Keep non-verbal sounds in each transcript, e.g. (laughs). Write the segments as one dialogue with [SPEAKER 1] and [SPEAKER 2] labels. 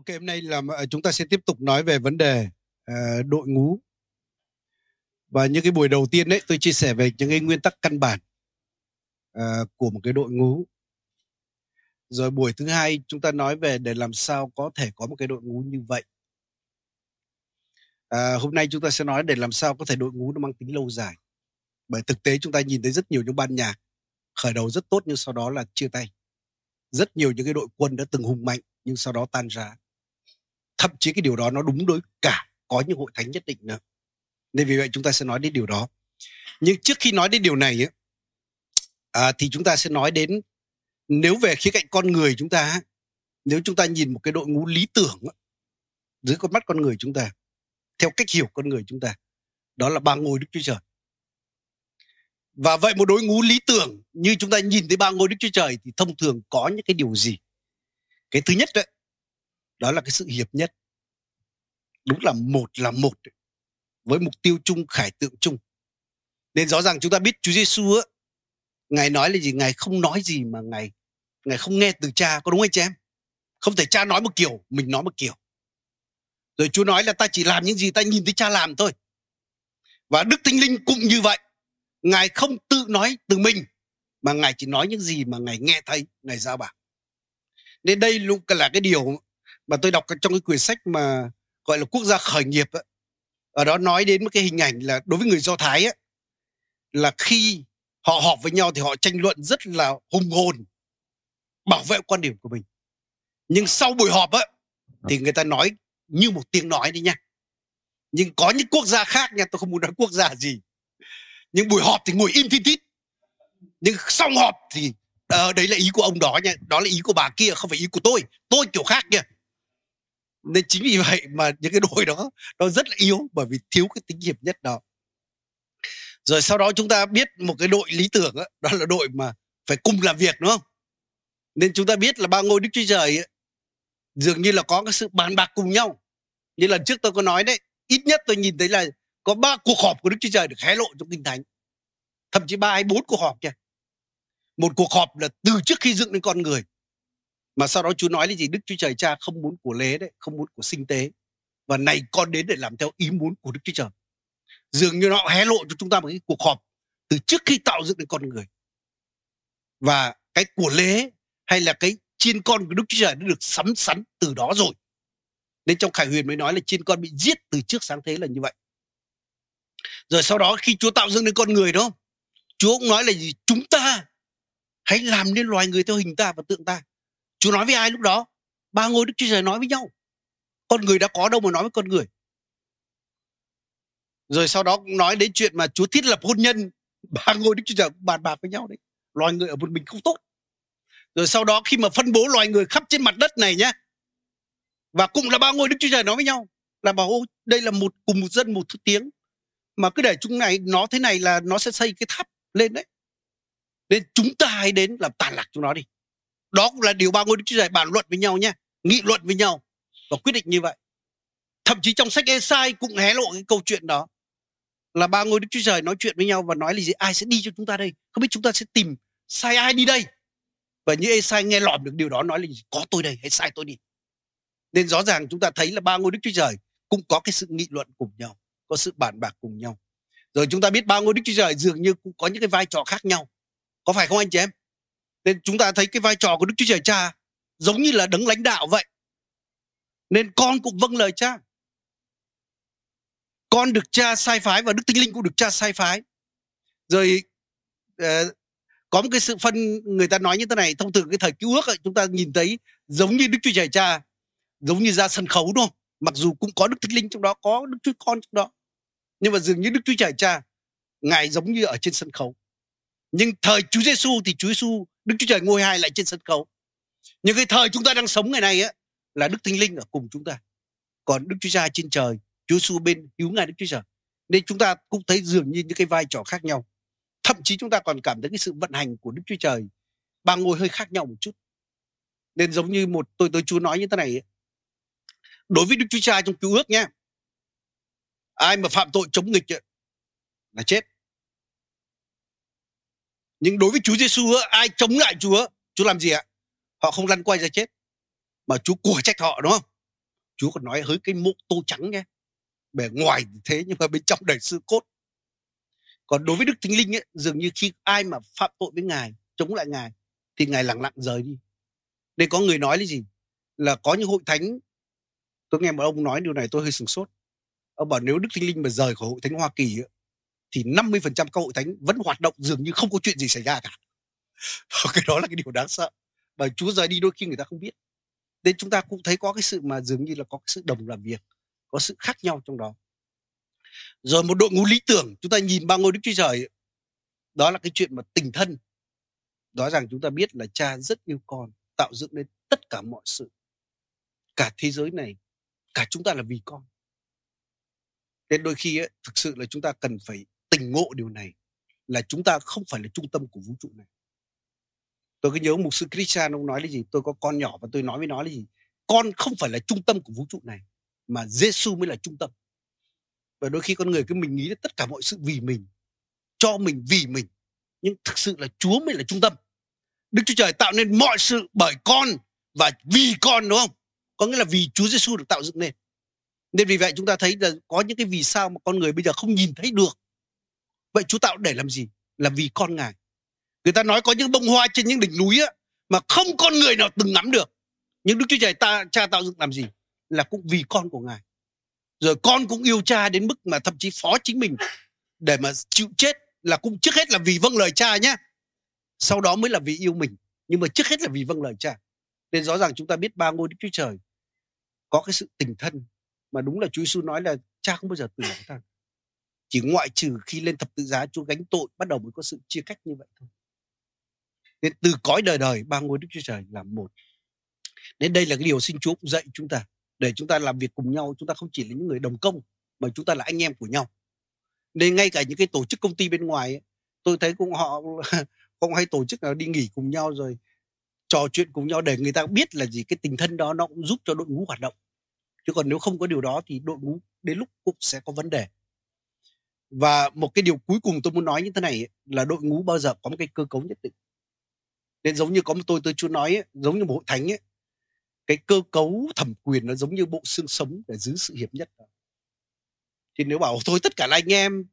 [SPEAKER 1] Ok, hôm nay là ờ, chúng ta sẽ tiếp tục nói về vấn đề uh, đội ngũ. Và những cái buổi đầu tiên đấy tôi chia sẻ về những cái nguyên tắc căn bản uh, của một cái đội ngũ. Rồi buổi thứ hai chúng ta nói về để làm sao có thể có một cái đội ngũ như vậy. À, hôm nay chúng ta sẽ nói để làm sao có thể đội ngũ nó mang tính lâu dài. Bởi thực tế chúng ta nhìn thấy rất nhiều những ban nhạc khởi đầu rất tốt nhưng sau đó là chia tay. Rất nhiều những cái đội quân đã từng hùng mạnh nhưng sau đó tan rã thậm chí cái điều đó nó đúng đối cả có những hội thánh nhất định nữa. Nên vì vậy chúng ta sẽ nói đến điều đó. Nhưng trước khi nói đến điều này ấy, à, thì chúng ta sẽ nói đến nếu về khía cạnh con người chúng ta nếu chúng ta nhìn một cái đội ngũ lý tưởng dưới con mắt con người chúng ta theo cách hiểu con người chúng ta đó là ba ngôi đức chúa trời. Và vậy một đội ngũ lý tưởng như chúng ta nhìn thấy ba ngôi đức chúa trời thì thông thường có những cái điều gì? Cái thứ nhất đấy đó là cái sự hiệp nhất đúng là một là một, với mục tiêu chung, khải tượng chung. Nên rõ ràng chúng ta biết Chúa Giêsu á, ngài nói là gì? Ngài không nói gì mà ngài ngài không nghe từ cha, có đúng anh chị em? Không thể cha nói một kiểu, mình nói một kiểu. Rồi Chúa nói là ta chỉ làm những gì ta nhìn thấy cha làm thôi. Và Đức Thánh Linh cũng như vậy. Ngài không tự nói từ mình, mà ngài chỉ nói những gì mà ngài nghe thấy, ngài giao bảo nên đây luôn là cái điều mà tôi đọc trong cái quyển sách mà gọi là quốc gia khởi nghiệp ấy, ở đó nói đến một cái hình ảnh là đối với người do thái ấy, là khi họ họp với nhau thì họ tranh luận rất là hùng hồn bảo vệ quan điểm của mình. Nhưng sau buổi họp ấy, thì người ta nói như một tiếng nói đi nha. Nhưng có những quốc gia khác nha tôi không muốn nói quốc gia gì. Nhưng buổi họp thì ngồi im thít tít. Nhưng xong họp thì uh, đấy là ý của ông đó nha đó là ý của bà kia không phải ý của tôi. Tôi kiểu khác nha nên chính vì vậy mà những cái đội đó nó rất là yếu bởi vì thiếu cái tính hiệp nhất đó. Rồi sau đó chúng ta biết một cái đội lý tưởng đó, đó là đội mà phải cùng làm việc đúng không? Nên chúng ta biết là ba ngôi đức chúa trời ấy, dường như là có cái sự bàn bạc cùng nhau. Như lần trước tôi có nói đấy ít nhất tôi nhìn thấy là có ba cuộc họp của đức chúa trời được hé lộ trong kinh thánh. Thậm chí ba hay bốn cuộc họp kìa một cuộc họp là từ trước khi dựng nên con người mà sau đó Chúa nói là gì? Đức Chúa Trời Cha không muốn của lế đấy, không muốn của sinh tế. Và này, con đến để làm theo ý muốn của Đức Chúa Trời. Dường như nó hé lộ cho chúng ta một cái cuộc họp từ trước khi tạo dựng đến con người. Và cái của lễ hay là cái chiên con của Đức Chúa Trời đã được sắm sắn từ đó rồi. Nên trong Khải Huyền mới nói là chiên con bị giết từ trước sáng thế là như vậy. Rồi sau đó khi Chúa tạo dựng nên con người đó, Chúa cũng nói là gì? Chúng ta hãy làm nên loài người theo hình ta và tượng ta. Chúa nói với ai lúc đó? Ba ngôi Đức Chúa Trời nói với nhau. Con người đã có đâu mà nói với con người. Rồi sau đó cũng nói đến chuyện mà Chúa thiết lập hôn nhân. (laughs) Ba ngôi Đức Chúa Trời bàn bạc với nhau đấy. Loài người ở một mình không tốt. Rồi sau đó khi mà phân bố loài người khắp trên mặt đất này nhé. Và cũng là ba ngôi Đức Chúa Trời nói với nhau. Là bảo ô, đây là một cùng một dân, một thứ tiếng. Mà cứ để chúng này nó thế này là nó sẽ xây cái tháp lên đấy. Nên chúng ta hãy đến làm tàn lạc chúng nó đi đó cũng là điều ba ngôi đức chúa trời bàn luận với nhau nhé, nghị luận với nhau và quyết định như vậy. Thậm chí trong sách Esai cũng hé lộ cái câu chuyện đó, là ba ngôi đức chúa trời nói chuyện với nhau và nói là gì? Ai sẽ đi cho chúng ta đây? Không biết chúng ta sẽ tìm sai ai đi đây? Và như Esai nghe lọt được điều đó, nói là gì? có tôi đây, hãy sai tôi đi. Nên rõ ràng chúng ta thấy là ba ngôi đức chúa trời cũng có cái sự nghị luận cùng nhau, có sự bàn bạc cùng nhau. Rồi chúng ta biết ba ngôi đức chúa trời dường như cũng có những cái vai trò khác nhau. Có phải không anh chị em? Nên chúng ta thấy cái vai trò của Đức Chúa Trời Cha giống như là đấng lãnh đạo vậy. Nên con cũng vâng lời cha. Con được cha sai phái và Đức Tinh Linh cũng được cha sai phái. Rồi ờ, có một cái sự phân người ta nói như thế này thông thường cái thời cứu ước ấy, chúng ta nhìn thấy giống như Đức Chúa Trời Cha giống như ra sân khấu đúng không? Mặc dù cũng có Đức Thánh Linh trong đó, có Đức Chúa Con trong đó. Nhưng mà dường như Đức Chúa Trời Cha ngài giống như ở trên sân khấu. Nhưng thời Chúa Giêsu thì Chúa Giêsu Đức Chúa Trời ngôi hai lại trên sân khấu. Nhưng cái thời chúng ta đang sống ngày nay á là Đức Thánh Linh ở cùng chúng ta. Còn Đức Chúa Cha trên trời, Chúa Giêsu bên hữu ngài Đức Chúa Trời. Nên chúng ta cũng thấy dường như những cái vai trò khác nhau. Thậm chí chúng ta còn cảm thấy cái sự vận hành của Đức Chúa Trời ba ngôi hơi khác nhau một chút. Nên giống như một tôi tôi Chúa nói như thế này ấy. Đối với Đức Chúa Cha trong cứu ước nhé, Ai mà phạm tội chống nghịch ấy, là chết nhưng đối với Chúa Giêsu ai chống lại Chúa Chúa làm gì ạ họ không lăn quay ra chết mà Chúa của trách họ đúng không Chúa còn nói hỡi cái mũ tô trắng nghe, Bề ngoài thì thế nhưng mà bên trong đầy xương cốt. Còn đối với Đức Thánh Linh ấy, dường như khi ai mà phạm tội với Ngài, chống lại Ngài, thì Ngài lặng lặng rời đi. Nên có người nói là gì? Là có những hội thánh, tôi nghe một ông nói điều này tôi hơi sửng sốt. Ông bảo nếu Đức Thánh Linh mà rời khỏi hội thánh Hoa Kỳ ấy, thì 50% các hội thánh vẫn hoạt động dường như không có chuyện gì xảy ra cả. (laughs) cái đó là cái điều đáng sợ. Bởi Chúa rời đi đôi khi người ta không biết. Nên chúng ta cũng thấy có cái sự mà dường như là có cái sự đồng làm việc, có sự khác nhau trong đó. Rồi một đội ngũ lý tưởng, chúng ta nhìn ba ngôi Đức Chúa Trời, đó là cái chuyện mà tình thân. Đó rằng chúng ta biết là cha rất yêu con, tạo dựng nên tất cả mọi sự. Cả thế giới này, cả chúng ta là vì con. Nên đôi khi ấy, thực sự là chúng ta cần phải cảnh ngộ điều này là chúng ta không phải là trung tâm của vũ trụ này. Tôi cứ nhớ mục sư Christian ông nói là gì? Tôi có con nhỏ và tôi nói với nó là gì? Con không phải là trung tâm của vũ trụ này mà Giêsu mới là trung tâm. Và đôi khi con người cứ mình nghĩ là tất cả mọi sự vì mình, cho mình vì mình. Nhưng thực sự là Chúa mới là trung tâm. Đức Chúa Trời tạo nên mọi sự bởi con và vì con đúng không? Có nghĩa là vì Chúa Giêsu được tạo dựng nên. Nên vì vậy chúng ta thấy là có những cái vì sao mà con người bây giờ không nhìn thấy được. Vậy Chúa tạo để làm gì? Là vì con Ngài. Người ta nói có những bông hoa trên những đỉnh núi á, mà không con người nào từng ngắm được. Nhưng Đức Chúa Trời ta cha tạo dựng làm gì? Là cũng vì con của Ngài. Rồi con cũng yêu cha đến mức mà thậm chí phó chính mình để mà chịu chết là cũng trước hết là vì vâng lời cha nhé. Sau đó mới là vì yêu mình. Nhưng mà trước hết là vì vâng lời cha. Nên rõ ràng chúng ta biết ba ngôi Đức Chúa Trời có cái sự tình thân mà đúng là Chúa Giêsu nói là cha không bao giờ từ bỏ ta. Chỉ ngoại trừ khi lên thập tự giá Chúa gánh tội bắt đầu mới có sự chia cách như vậy thôi. Nên từ cõi đời đời ba ngôi Đức Chúa Trời là một. Nên đây là cái điều xin Chúa cũng dạy chúng ta để chúng ta làm việc cùng nhau. Chúng ta không chỉ là những người đồng công mà chúng ta là anh em của nhau. Nên ngay cả những cái tổ chức công ty bên ngoài ấy, tôi thấy cũng họ (laughs) cũng hay tổ chức nào đi nghỉ cùng nhau rồi trò chuyện cùng nhau để người ta biết là gì cái tình thân đó nó cũng giúp cho đội ngũ hoạt động chứ còn nếu không có điều đó thì đội ngũ đến lúc cũng sẽ có vấn đề và một cái điều cuối cùng tôi muốn nói như thế này là đội ngũ bao giờ có một cái cơ cấu nhất định. Nên giống như có một tôi tôi chưa nói ấy, giống như một hội thánh ấy, cái cơ cấu thẩm quyền nó giống như bộ xương sống để giữ sự hiệp nhất thì nếu bảo thôi tất cả là anh em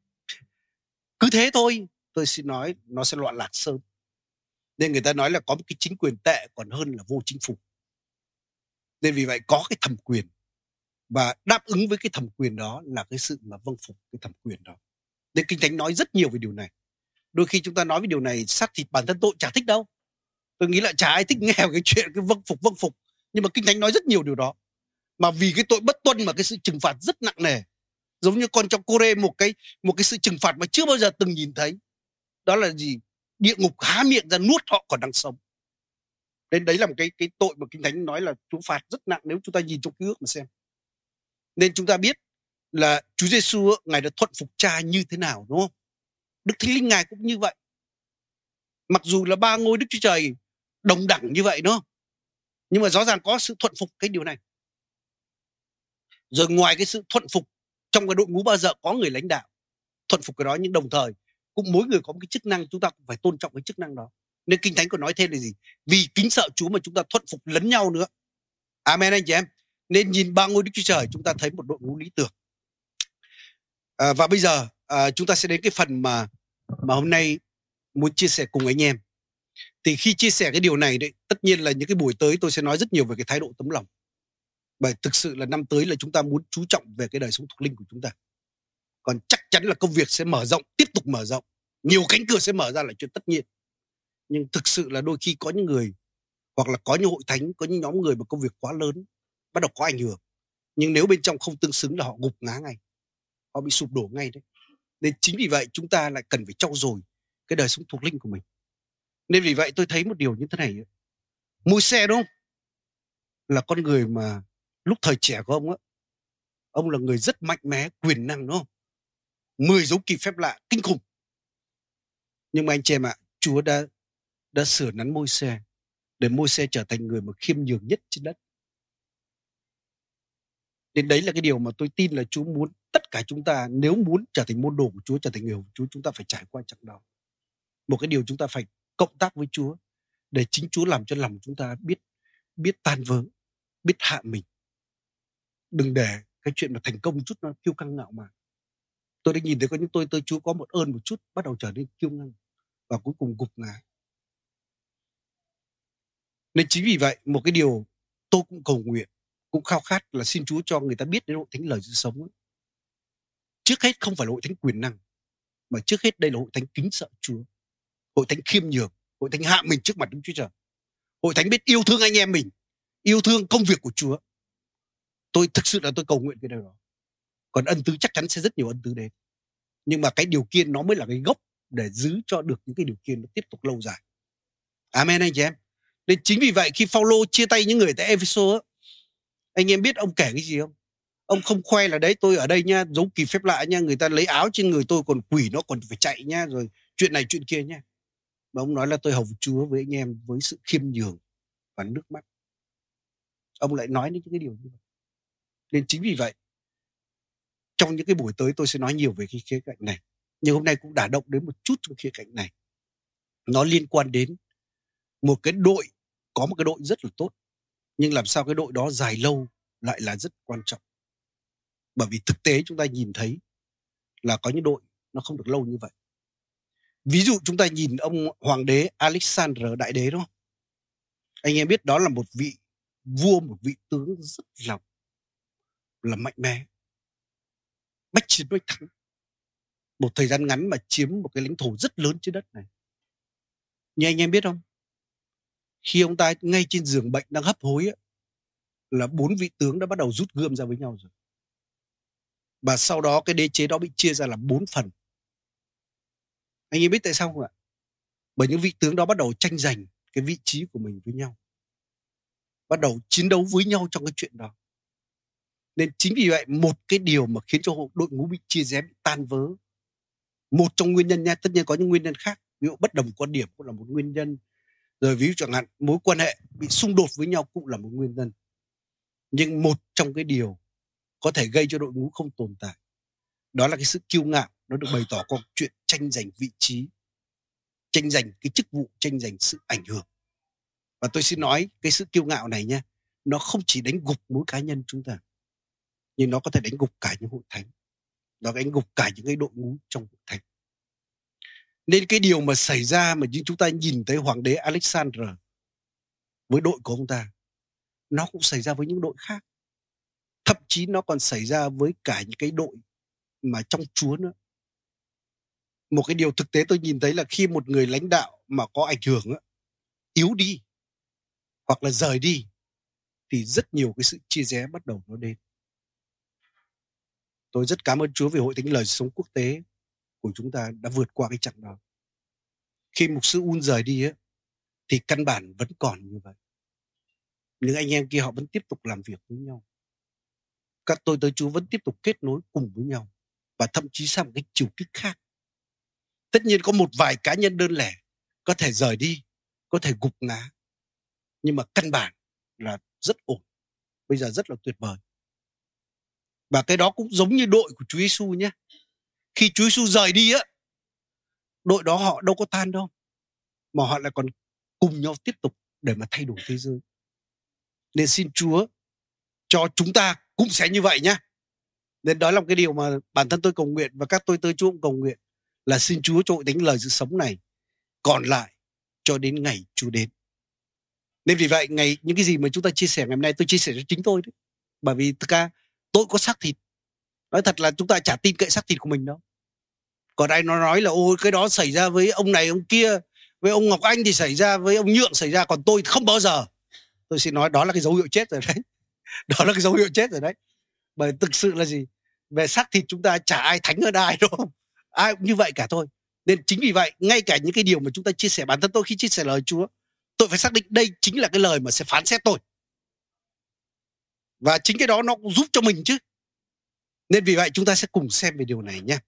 [SPEAKER 1] cứ thế thôi tôi xin nói nó sẽ loạn lạc sớm. Nên người ta nói là có một cái chính quyền tệ còn hơn là vô chính phủ. Nên vì vậy có cái thẩm quyền và đáp ứng với cái thẩm quyền đó là cái sự mà vâng phục cái thẩm quyền đó nên kinh thánh nói rất nhiều về điều này. Đôi khi chúng ta nói về điều này, xác thịt bản thân tôi chả thích đâu. Tôi nghĩ là chả ai thích nghe (laughs) cái chuyện, cái vâng phục vâng phục. Nhưng mà kinh thánh nói rất nhiều điều đó. Mà vì cái tội bất tuân mà cái sự trừng phạt rất nặng nề. Giống như con trong Kore một cái một cái sự trừng phạt mà chưa bao giờ từng nhìn thấy. Đó là gì? Địa ngục há miệng ra nuốt họ còn đang sống. Nên đấy là một cái cái tội mà kinh thánh nói là chú phạt rất nặng nếu chúng ta nhìn trong ký ước mà xem. Nên chúng ta biết là Chúa Giêsu ngài đã thuận phục cha như thế nào, đúng không? Đức Thánh Linh ngài cũng như vậy. Mặc dù là ba ngôi Đức Chúa Trời đồng đẳng như vậy, đúng không? Nhưng mà rõ ràng có sự thuận phục cái điều này. Rồi ngoài cái sự thuận phục trong cái đội ngũ bao giờ có người lãnh đạo, thuận phục cái đó, nhưng đồng thời cũng mỗi người có một cái chức năng chúng ta cũng phải tôn trọng cái chức năng đó. Nên kinh thánh còn nói thêm là gì? Vì kính sợ chúa mà chúng ta thuận phục lẫn nhau nữa. Amen anh chị em. Nên nhìn ba ngôi đức chúa trời, chúng ta thấy một đội ngũ lý tưởng à, và bây giờ à, chúng ta sẽ đến cái phần mà mà hôm nay muốn chia sẻ cùng anh em. Thì khi chia sẻ cái điều này đấy tất nhiên là những cái buổi tới tôi sẽ nói rất nhiều về cái thái độ tấm lòng. Bởi thực sự là năm tới là chúng ta muốn chú trọng về cái đời sống thuộc linh của chúng ta. Còn chắc chắn là công việc sẽ mở rộng tiếp tục mở rộng. Nhiều cánh cửa sẽ mở ra là chuyện tất nhiên. Nhưng thực sự là đôi khi có những người hoặc là có những hội thánh có những nhóm người mà công việc quá lớn bắt đầu có ảnh hưởng. Nhưng nếu bên trong không tương xứng là họ gục ngã ngay họ bị sụp đổ ngay đấy. Nên chính vì vậy chúng ta lại cần phải trau dồi cái đời sống thuộc linh của mình. Nên vì vậy tôi thấy một điều như thế này môi xe đúng không? Là con người mà lúc thời trẻ của ông á, ông là người rất mạnh mẽ, quyền năng đúng không? Mười dấu kỳ phép lạ kinh khủng. Nhưng mà anh chị em ạ, chúa đã đã sửa nắn môi xe để môi xe trở thành người mà khiêm nhường nhất trên đất nên đấy là cái điều mà tôi tin là Chúa muốn tất cả chúng ta nếu muốn trở thành môn đồ của Chúa, trở thành người của Chúa, chúng ta phải trải qua chặng đó. Một cái điều chúng ta phải cộng tác với Chúa để chính Chúa làm cho lòng chúng ta biết biết tan vỡ, biết hạ mình. đừng để cái chuyện mà thành công chút nó kiêu căng ngạo mạn tôi đã nhìn thấy có những tôi tôi chúa có một ơn một chút bắt đầu trở nên kiêu ngạo và cuối cùng gục ngã nên chính vì vậy một cái điều tôi cũng cầu nguyện cũng khao khát là xin Chúa cho người ta biết đến hội thánh lời sự sống ấy. trước hết không phải là hội thánh quyền năng, mà trước hết đây là hội thánh kính sợ Chúa, hội thánh khiêm nhường, hội thánh hạ mình trước mặt Đức Chúa Trời, hội thánh biết yêu thương anh em mình, yêu thương công việc của Chúa. Tôi thực sự là tôi cầu nguyện cái điều đó. Còn ân tứ chắc chắn sẽ rất nhiều ân tứ đến. Nhưng mà cái điều kiện nó mới là cái gốc để giữ cho được những cái điều kiện nó tiếp tục lâu dài. Amen anh chị em. Nên chính vì vậy khi Phaolô chia tay những người tại Ephesus anh em biết ông kể cái gì không? Ông không khoe là đấy, tôi ở đây nha giống kỳ phép lạ nha, người ta lấy áo trên người tôi còn quỷ nó còn phải chạy nha, rồi chuyện này chuyện kia nha. Mà ông nói là tôi hồng chúa với anh em với sự khiêm nhường và nước mắt. Ông lại nói những cái điều như vậy. Nên chính vì vậy, trong những cái buổi tới tôi sẽ nói nhiều về cái khía cạnh này. Nhưng hôm nay cũng đả động đến một chút trong khía cạnh này. Nó liên quan đến một cái đội, có một cái đội rất là tốt nhưng làm sao cái đội đó dài lâu lại là rất quan trọng? Bởi vì thực tế chúng ta nhìn thấy là có những đội nó không được lâu như vậy. Ví dụ chúng ta nhìn ông hoàng đế Alexander đại đế đó. Anh em biết đó là một vị vua, một vị tướng rất là là mạnh mẽ. Bách chiến bách thắng. Một thời gian ngắn mà chiếm một cái lãnh thổ rất lớn trên đất này. Như anh em biết không? Khi ông ta ngay trên giường bệnh đang hấp hối ấy, là bốn vị tướng đã bắt đầu rút gươm ra với nhau rồi. Và sau đó cái đế chế đó bị chia ra làm bốn phần. Anh em biết tại sao không ạ? Bởi những vị tướng đó bắt đầu tranh giành cái vị trí của mình với nhau. Bắt đầu chiến đấu với nhau trong cái chuyện đó. Nên chính vì vậy một cái điều mà khiến cho đội ngũ bị chia rẽ bị tan vỡ một trong nguyên nhân nha tất nhiên có những nguyên nhân khác. Ví dụ bất đồng quan điểm cũng là một nguyên nhân rồi ví dụ chẳng hạn, mối quan hệ bị xung đột với nhau cũng là một nguyên nhân. Nhưng một trong cái điều có thể gây cho đội ngũ không tồn tại, đó là cái sự kiêu ngạo, nó được bày tỏ qua chuyện tranh giành vị trí, tranh giành cái chức vụ, tranh giành sự ảnh hưởng. Và tôi xin nói, cái sự kiêu ngạo này nha nó không chỉ đánh gục mỗi cá nhân chúng ta, nhưng nó có thể đánh gục cả những hội thánh, nó đánh gục cả những cái đội ngũ trong hội thánh nên cái điều mà xảy ra mà như chúng ta nhìn thấy hoàng đế Alexander với đội của ông ta, nó cũng xảy ra với những đội khác. Thậm chí nó còn xảy ra với cả những cái đội mà trong chúa nữa. Một cái điều thực tế tôi nhìn thấy là khi một người lãnh đạo mà có ảnh hưởng yếu đi hoặc là rời đi, thì rất nhiều cái sự chia rẽ bắt đầu nó đến. Tôi rất cảm ơn Chúa vì hội thánh lời sống quốc tế của chúng ta đã vượt qua cái chặng đó. Khi mục sư un rời đi á thì căn bản vẫn còn như vậy. Những anh em kia họ vẫn tiếp tục làm việc với nhau. Các tôi tới Chúa vẫn tiếp tục kết nối cùng với nhau và thậm chí sang một cái chiều kích khác. Tất nhiên có một vài cá nhân đơn lẻ có thể rời đi, có thể gục ngã, nhưng mà căn bản là rất ổn, bây giờ rất là tuyệt vời. Và cái đó cũng giống như đội của Chúa Giêsu nhé khi Chúa Giêsu rời đi á, đội đó họ đâu có tan đâu, mà họ lại còn cùng nhau tiếp tục để mà thay đổi thế giới. Nên xin Chúa cho chúng ta cũng sẽ như vậy nhé nên đó là một cái điều mà bản thân tôi cầu nguyện và các tôi tới Chúa cũng cầu nguyện là xin Chúa cho hội thánh lời sự sống này còn lại cho đến ngày Chúa đến. Nên vì vậy, ngày, những cái gì mà chúng ta chia sẻ ngày hôm nay tôi chia sẻ cho chính tôi đấy. Bởi vì thực ra tôi có xác thịt. Nói thật là chúng ta chả tin cậy xác thịt của mình đâu còn ai nó nói là, ôi, cái đó xảy ra với ông này, ông kia, với ông Ngọc Anh thì xảy ra, với ông Nhượng xảy ra, còn tôi không bao giờ. Tôi xin nói, đó là cái dấu hiệu chết rồi đấy. (laughs) Đó là cái dấu hiệu chết rồi đấy. Bởi thực sự là gì? Về xác thịt chúng ta chả ai thánh hơn ai (laughs) đâu. Ai cũng như vậy cả thôi. Nên chính vì vậy, ngay cả những cái điều mà chúng ta chia sẻ bản thân tôi khi chia sẻ lời Chúa, tôi phải xác định đây chính là cái lời mà sẽ phán xét tôi. Và chính cái đó nó cũng giúp cho mình chứ. Nên vì vậy chúng ta sẽ cùng xem về điều này nhé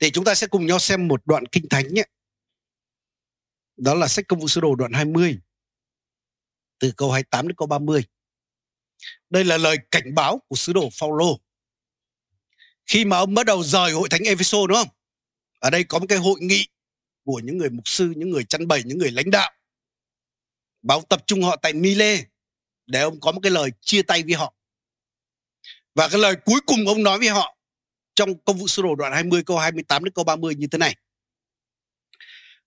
[SPEAKER 1] thì chúng ta sẽ cùng nhau xem một đoạn kinh thánh nhé. Đó là sách công vụ sứ đồ đoạn 20 từ câu 28 đến câu 30 đây là lời cảnh báo của sứ đồ Phaolô. Khi mà ông bắt đầu rời hội thánh Efeso đúng không? Ở đây có một cái hội nghị của những người mục sư, những người chăn bày, những người lãnh đạo. Và ông tập trung họ tại Mile, để ông có một cái lời chia tay với họ. Và cái lời cuối cùng ông nói với họ trong công vụ sơ đồ đoạn 20 câu 28 đến câu 30 như thế này.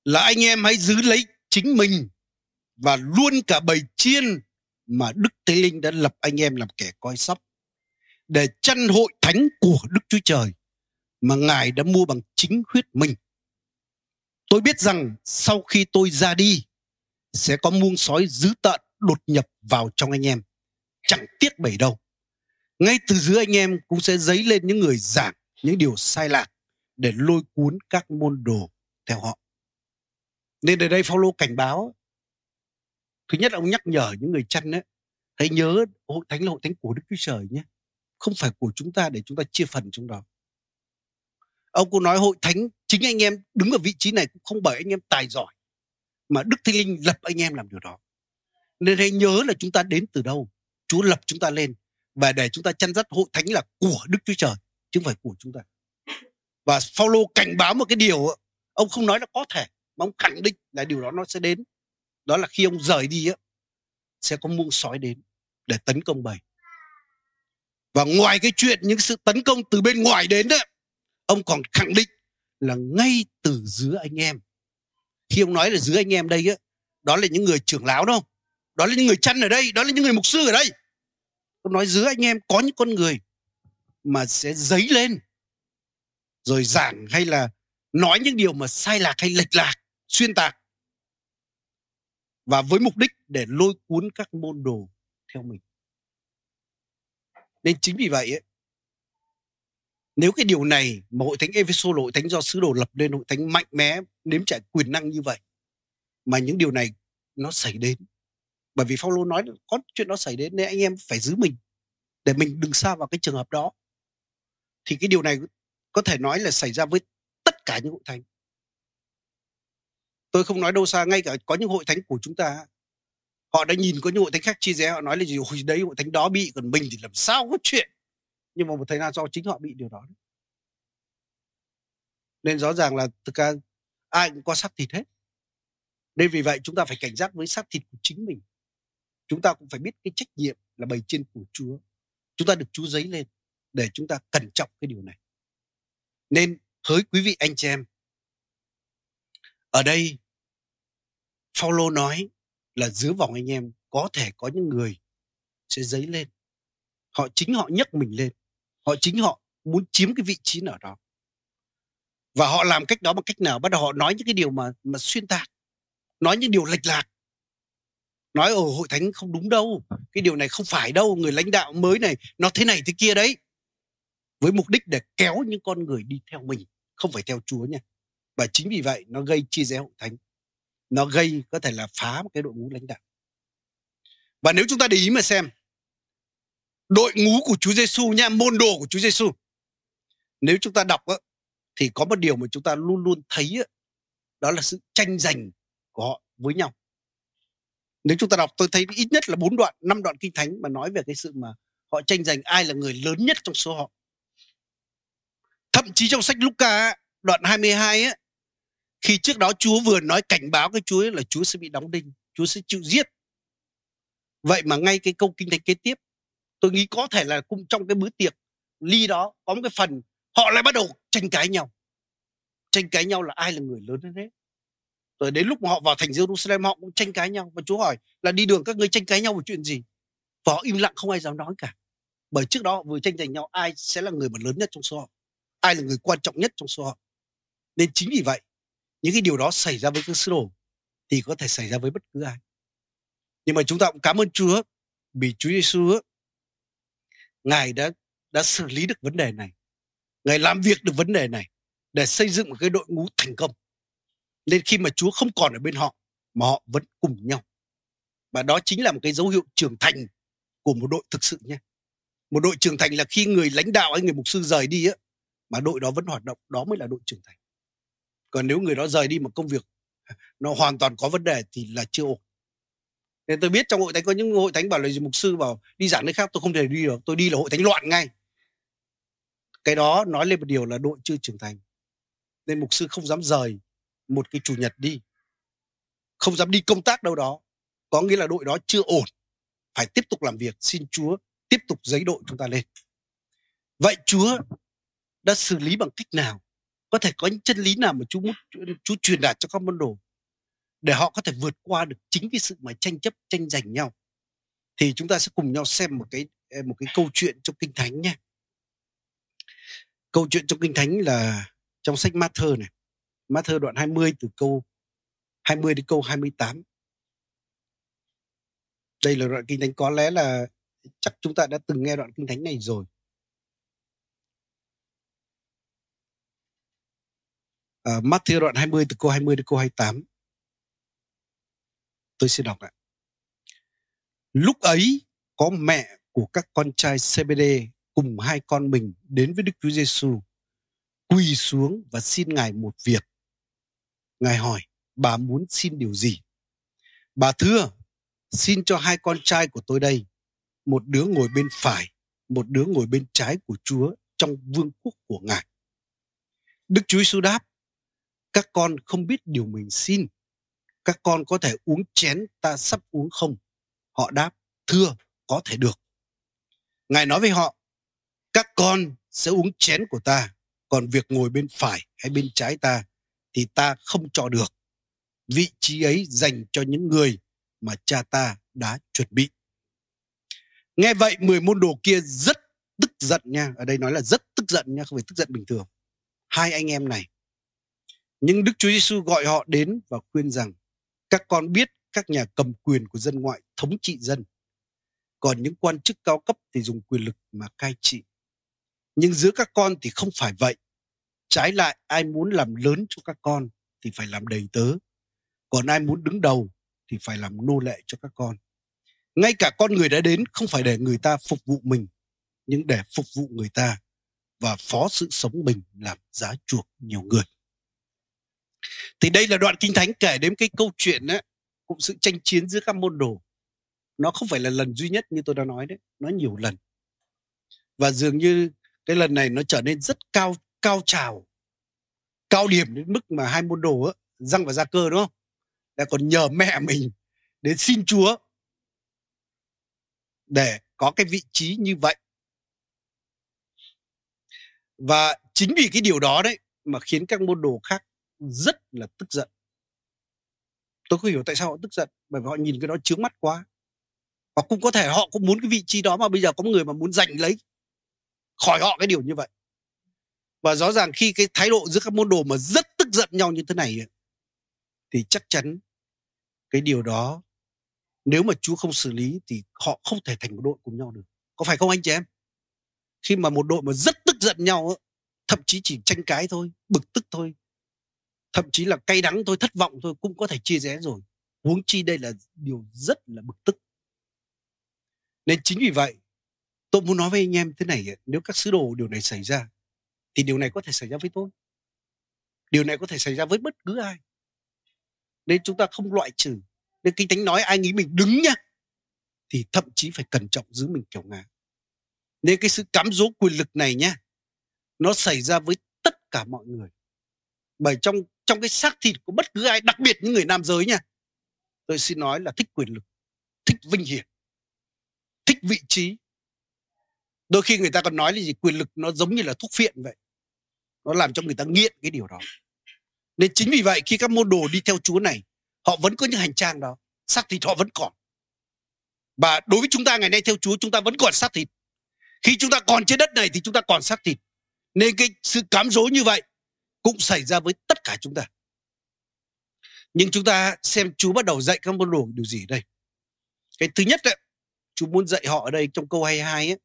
[SPEAKER 1] Là anh em hãy giữ lấy chính mình và luôn cả bầy chiên mà Đức Thế Linh đã lập anh em làm kẻ coi sóc, để chăn hội thánh của Đức Chúa Trời mà Ngài đã mua bằng chính huyết mình. Tôi biết rằng sau khi tôi ra đi, sẽ có muông sói dữ tợn đột nhập vào trong anh em. Chẳng tiếc bảy đâu. Ngay từ dưới anh em cũng sẽ dấy lên những người giảng những điều sai lạc để lôi cuốn các môn đồ theo họ. Nên ở đây Phaolô cảnh báo, thứ nhất ông nhắc nhở những người chăn ấy, hãy nhớ hội thánh là hội thánh của Đức Chúa Trời nhé, không phải của chúng ta để chúng ta chia phần trong đó. Ông cũng nói hội thánh chính anh em đứng ở vị trí này cũng không bởi anh em tài giỏi, mà Đức Thánh Linh lập anh em làm điều đó. Nên hãy nhớ là chúng ta đến từ đâu, Chúa lập chúng ta lên và để chúng ta chăn dắt hội thánh là của Đức Chúa Trời chứ không phải của chúng ta. Và Paulo cảnh báo một cái điều ông không nói là có thể, mà ông khẳng định là điều đó nó sẽ đến. Đó là khi ông rời đi á, sẽ có muông sói đến để tấn công bầy. Và ngoài cái chuyện những sự tấn công từ bên ngoài đến đó ông còn khẳng định là ngay từ giữa anh em. Khi ông nói là giữa anh em đây á, đó là những người trưởng lão đâu đó là những người chăn ở đây, đó là những người mục sư ở đây. Ông nói giữa anh em có những con người mà sẽ dấy lên rồi giảng hay là nói những điều mà sai lạc hay lệch lạc xuyên tạc. Và với mục đích để lôi cuốn các môn đồ theo mình. Nên chính vì vậy ấy, nếu cái điều này mà hội thánh Ephesos hội thánh do sứ đồ lập nên hội thánh mạnh mẽ nếm trải quyền năng như vậy mà những điều này nó xảy đến. Bởi vì Phaolô nói có chuyện nó xảy đến nên anh em phải giữ mình để mình đừng xa vào cái trường hợp đó thì cái điều này có thể nói là xảy ra với tất cả những hội thánh. Tôi không nói đâu xa, ngay cả có những hội thánh của chúng ta, họ đã nhìn có những hội thánh khác chia rẽ, họ nói là gì, hồi đấy hội thánh đó bị còn mình thì làm sao có chuyện. Nhưng mà một thời gian do chính họ bị điều đó. Nên rõ ràng là thực ra ai cũng có xác thịt hết. Nên vì vậy chúng ta phải cảnh giác với xác thịt của chính mình. Chúng ta cũng phải biết cái trách nhiệm là bày trên của Chúa. Chúng ta được Chúa giấy lên để chúng ta cẩn trọng cái điều này nên, hỡi quý vị anh chị em, ở đây, Phaolô nói là dưới vòng anh em có thể có những người sẽ dấy lên. Họ chính họ nhấc mình lên. Họ chính họ muốn chiếm cái vị trí nào đó. Và họ làm cách đó bằng cách nào? Bắt đầu họ nói những cái điều mà mà xuyên tạc. Nói những điều lệch lạc. Nói ở hội thánh không đúng đâu. Cái điều này không phải đâu. Người lãnh đạo mới này, nó thế này thế kia đấy. Với mục đích để kéo những con người đi theo mình. Không phải theo Chúa nha. Và chính vì vậy nó gây chia rẽ hội thánh nó gây có thể là phá một cái đội ngũ lãnh đạo và nếu chúng ta để ý mà xem đội ngũ của Chúa Giêsu nha môn đồ của Chúa Giêsu nếu chúng ta đọc á, thì có một điều mà chúng ta luôn luôn thấy á, đó là sự tranh giành của họ với nhau nếu chúng ta đọc tôi thấy ít nhất là bốn đoạn năm đoạn kinh thánh mà nói về cái sự mà họ tranh giành ai là người lớn nhất trong số họ thậm chí trong sách Luca đoạn 22 á khi trước đó Chúa vừa nói cảnh báo cái Chúa là Chúa sẽ bị đóng đinh, Chúa sẽ chịu giết. Vậy mà ngay cái câu kinh thánh kế tiếp, tôi nghĩ có thể là cũng trong cái bữa tiệc ly đó có một cái phần họ lại bắt đầu tranh cãi nhau. Tranh cãi nhau là ai là người lớn hơn hết. Rồi đến lúc mà họ vào thành Jerusalem họ cũng tranh cãi nhau và Chúa hỏi là đi đường các ngươi tranh cãi nhau về chuyện gì? Và họ im lặng không ai dám nói cả. Bởi trước đó họ vừa tranh giành nhau ai sẽ là người mà lớn nhất trong số họ. Ai là người quan trọng nhất trong số họ. Nên chính vì vậy, những cái điều đó xảy ra với các sứ đồ thì có thể xảy ra với bất cứ ai. Nhưng mà chúng ta cũng cảm ơn Chúa vì Chúa Giêsu ngài đã đã xử lý được vấn đề này. Ngài làm việc được vấn đề này để xây dựng một cái đội ngũ thành công. Nên khi mà Chúa không còn ở bên họ, mà họ vẫn cùng nhau. Và đó chính là một cái dấu hiệu trưởng thành của một đội thực sự nha. Một đội trưởng thành là khi người lãnh đạo hay người mục sư rời đi á mà đội đó vẫn hoạt động, đó mới là đội trưởng thành. Còn nếu người đó rời đi mà công việc (laughs) nó hoàn toàn có vấn đề thì là chưa ổn. Nên tôi biết trong hội thánh có những hội thánh bảo là mục sư bảo đi giảng nơi khác tôi không thể đi được, tôi đi là hội thánh loạn ngay. Cái đó nói lên một điều là đội chưa trưởng thành, nên mục sư không dám rời một cái chủ nhật đi, không dám đi công tác đâu đó. Có nghĩa là đội đó chưa ổn, phải tiếp tục làm việc, xin chúa tiếp tục giấy đội chúng ta lên. Vậy Chúa đã xử lý bằng cách nào? Có thể có những chân lý nào mà Chúa muốn, Chúa truyền đạt cho các môn đồ để họ có thể vượt qua được chính cái sự mà tranh chấp, tranh giành nhau? Thì chúng ta sẽ cùng nhau xem một cái một cái câu chuyện trong kinh thánh nhé. Câu chuyện trong kinh thánh là trong sách Matthew này. Matthew đoạn 20 từ câu 20 đến câu 28 đây là đoạn kinh thánh. Có lẽ là chắc chúng ta đã từng nghe đoạn kinh thánh này rồi. Uh, Matthew đoạn 20 từ câu 20 đến câu 28 tôi sẽ đọc ạ lúc ấy có mẹ của các con trai CBD cùng hai con mình đến với Đức Chúa Giêsu quỳ xuống và xin Ngài một việc. Ngài hỏi, bà muốn xin điều gì? Bà thưa, xin cho hai con trai của tôi đây, một đứa ngồi bên phải, một đứa ngồi bên trái của Chúa trong vương quốc của Ngài. Đức Chúa Giêsu đáp, các con không biết điều mình xin. Các con có thể uống chén ta sắp uống không? Họ đáp, thưa, có thể được. Ngài nói với họ, các con sẽ uống chén của ta, còn việc ngồi bên phải hay bên trái ta thì ta không cho được. Vị trí ấy dành cho những người mà cha ta đã chuẩn bị. Nghe vậy mười môn đồ kia rất tức giận nha. Ở đây nói là rất tức giận nha, không phải tức giận bình thường. Hai anh em này. Nhưng Đức Chúa Giêsu gọi họ đến và khuyên rằng các con biết các nhà cầm quyền của dân ngoại thống trị dân. Còn những quan chức cao cấp thì dùng quyền lực mà cai trị. Nhưng giữa các con thì không phải vậy. Trái lại, ai muốn làm lớn cho các con thì phải làm đầy tớ. Còn ai muốn đứng đầu thì phải làm nô lệ cho các con. Ngay cả con người đã đến không phải để người ta phục vụ mình, nhưng để phục vụ người ta và phó sự sống mình làm giá chuộc nhiều người. Thì đây là đoạn kinh thánh kể đến cái câu chuyện đó cũng sự tranh chiến giữa các môn đồ. Nó không phải là lần duy nhất như tôi đã nói đấy, nó nhiều lần. Và dường như cái lần này nó trở nên rất cao cao trào cao điểm đến mức mà hai môn đồ á, răng và gia cơ đúng không lại còn nhờ mẹ mình đến xin chúa để có cái vị trí như vậy và chính vì cái điều đó đấy mà khiến các môn đồ khác rất là tức giận tôi không hiểu tại sao họ tức giận bởi vì họ nhìn cái đó chướng mắt quá Và cũng có thể họ cũng muốn cái vị trí đó mà bây giờ có người mà muốn giành lấy khỏi họ cái điều như vậy và rõ ràng khi cái thái độ giữa các môn đồ mà rất tức giận nhau như thế này thì chắc chắn cái điều đó nếu mà Chúa không xử lý thì họ không thể thành một đội cùng nhau được. Có phải không anh chị em? Khi mà một đội mà rất tức giận nhau thậm chí chỉ tranh cãi thôi, bực tức thôi, thậm chí là cay đắng thôi, thất vọng thôi cũng có thể chia rẽ rồi. Huống chi đây là điều rất là bực tức. Nên chính vì vậy, tôi muốn nói với anh em thế này, nếu các sứ đồ điều này xảy ra thì điều này có thể xảy ra với tôi. Điều này có thể xảy ra với bất cứ ai. Nên chúng ta không loại trừ. Nên kinh thánh nói ai nghĩ mình đứng nhá thì thậm chí phải cẩn trọng giữ mình kiểu ngã. Nên cái sự cám dỗ quyền lực này nhá nó xảy ra với tất cả mọi người. Bởi trong trong cái xác thịt của bất cứ ai, đặc biệt những người nam giới nha. Tôi xin nói là thích quyền lực, thích vinh hiển, thích vị trí. Đôi khi người ta còn nói là gì, quyền lực nó giống như là thuốc phiện vậy. Nó làm cho người ta nghiện cái điều đó. Nên chính vì vậy, khi các môn đồ đi theo chúa này, họ vẫn có những hành trang đó, xác thịt họ vẫn còn. Và đối với chúng ta ngày nay theo chúa, chúng ta vẫn còn xác thịt. Khi chúng ta còn trên đất này thì chúng ta còn xác thịt. Nên cái sự cám dỗ như vậy cũng xảy ra với tất cả chúng ta nhưng chúng ta xem Chúa bắt đầu dạy các môn đồ điều gì đây cái thứ nhất đấy Chúa muốn dạy họ ở đây trong câu 22 ấy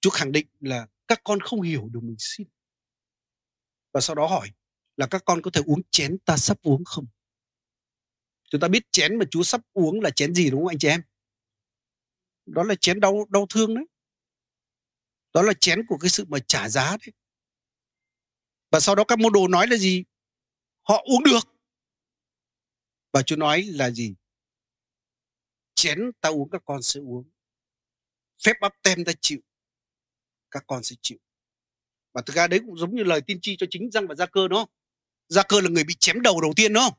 [SPEAKER 1] Chúa khẳng định là các con không hiểu được mình xin và sau đó hỏi là các con có thể uống chén ta sắp uống không? Chúng ta biết chén mà Chúa sắp uống là chén gì đúng không anh chị em? Đó là chén đau đau thương đấy. Đó là chén của cái sự mà trả giá đấy. Và sau đó các môn đồ nói là gì? Họ uống được. Và Chúa nói là gì? Chén ta uống, các con sẽ uống. Phép bắp tem ta chịu. Các con sẽ chịu và thực ra đấy cũng giống như lời tiên tri cho chính răng và gia cơ đó gia cơ là người bị chém đầu đầu tiên, đúng không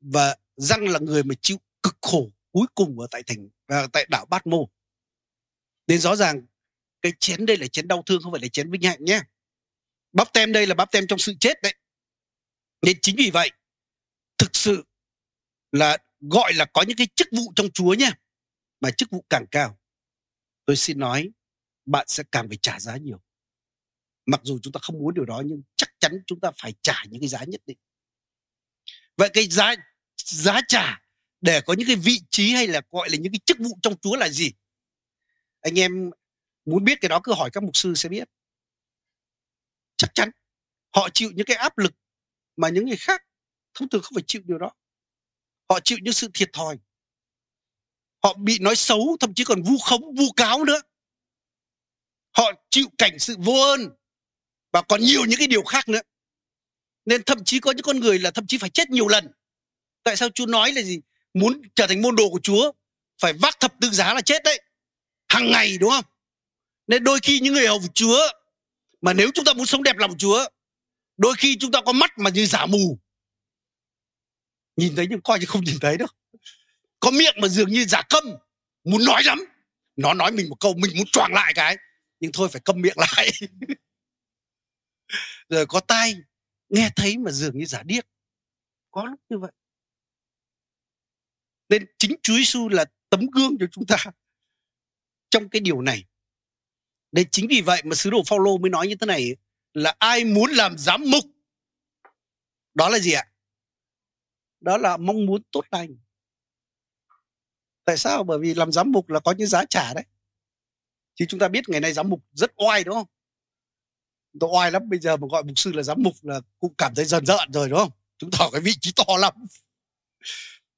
[SPEAKER 1] và răng là người mà chịu cực khổ cuối cùng ở tại thành và tại đảo bát mô nên rõ ràng cái cái chén đây là chén đau thương, không phải là chén vinh hạnh nhé bắp tem đây là bắp tem trong sự chết đấy. Nên chính vì vậy, thực sự là gọi là có những cái chức vụ trong Chúa nha mà chức vụ càng cao, tôi xin nói bạn sẽ càng phải trả giá nhiều. Mặc dù chúng ta không muốn điều đó, nhưng chắc chắn chúng ta phải trả những cái giá nhất định. Vậy cái giá giá trả để có những cái vị trí hay là gọi là những cái chức vụ trong Chúa là gì? Anh em muốn biết cái đó cứ hỏi các mục sư sẽ biết chắc chắn. Họ chịu những cái áp lực mà những người khác thông thường không phải chịu điều đó. Họ chịu những sự thiệt thòi. Họ bị nói xấu, thậm chí còn vu khống, vu cáo nữa. Họ chịu cảnh sự vô ơn và còn nhiều những cái điều khác nữa. Nên thậm chí có những con người là thậm chí phải chết nhiều lần. Tại sao chúa nói là gì? Muốn trở thành môn đồ của chúa, phải vác thập tự giá là chết đấy. Hàng ngày, đúng không? Nên đôi khi những người hầu chúa mà nếu chúng ta muốn sống đẹp lòng chúa, đôi khi chúng ta có mắt mà như giả mù. Nhìn thấy nhưng coi như không nhìn thấy đâu. Có miệng mà dường như giả câm, muốn nói lắm. Nó nói mình một câu, mình muốn choàng lại cái, nhưng thôi phải câm miệng lại. (laughs) Rồi có tai, nghe thấy mà dường như giả điếc. Có lúc như vậy. Nên chính Chúa Giêsu là tấm gương cho chúng ta trong cái điều này đấy, chính vì vậy mà sứ đồ Phaolô mới nói như thế này, là ai muốn làm giám mục, đó là gì ạ? Đó là mong muốn tốt lành. Tại sao? Bởi vì làm giám mục là có những giá trả đấy. Chứ chúng ta biết ngày nay giám mục rất oai, đúng không? Tôi oai lắm, bây giờ mà gọi mục sư là giám mục là cũng cảm thấy dần dợn rồi, đúng không? Chúng ta cái vị trí to lắm.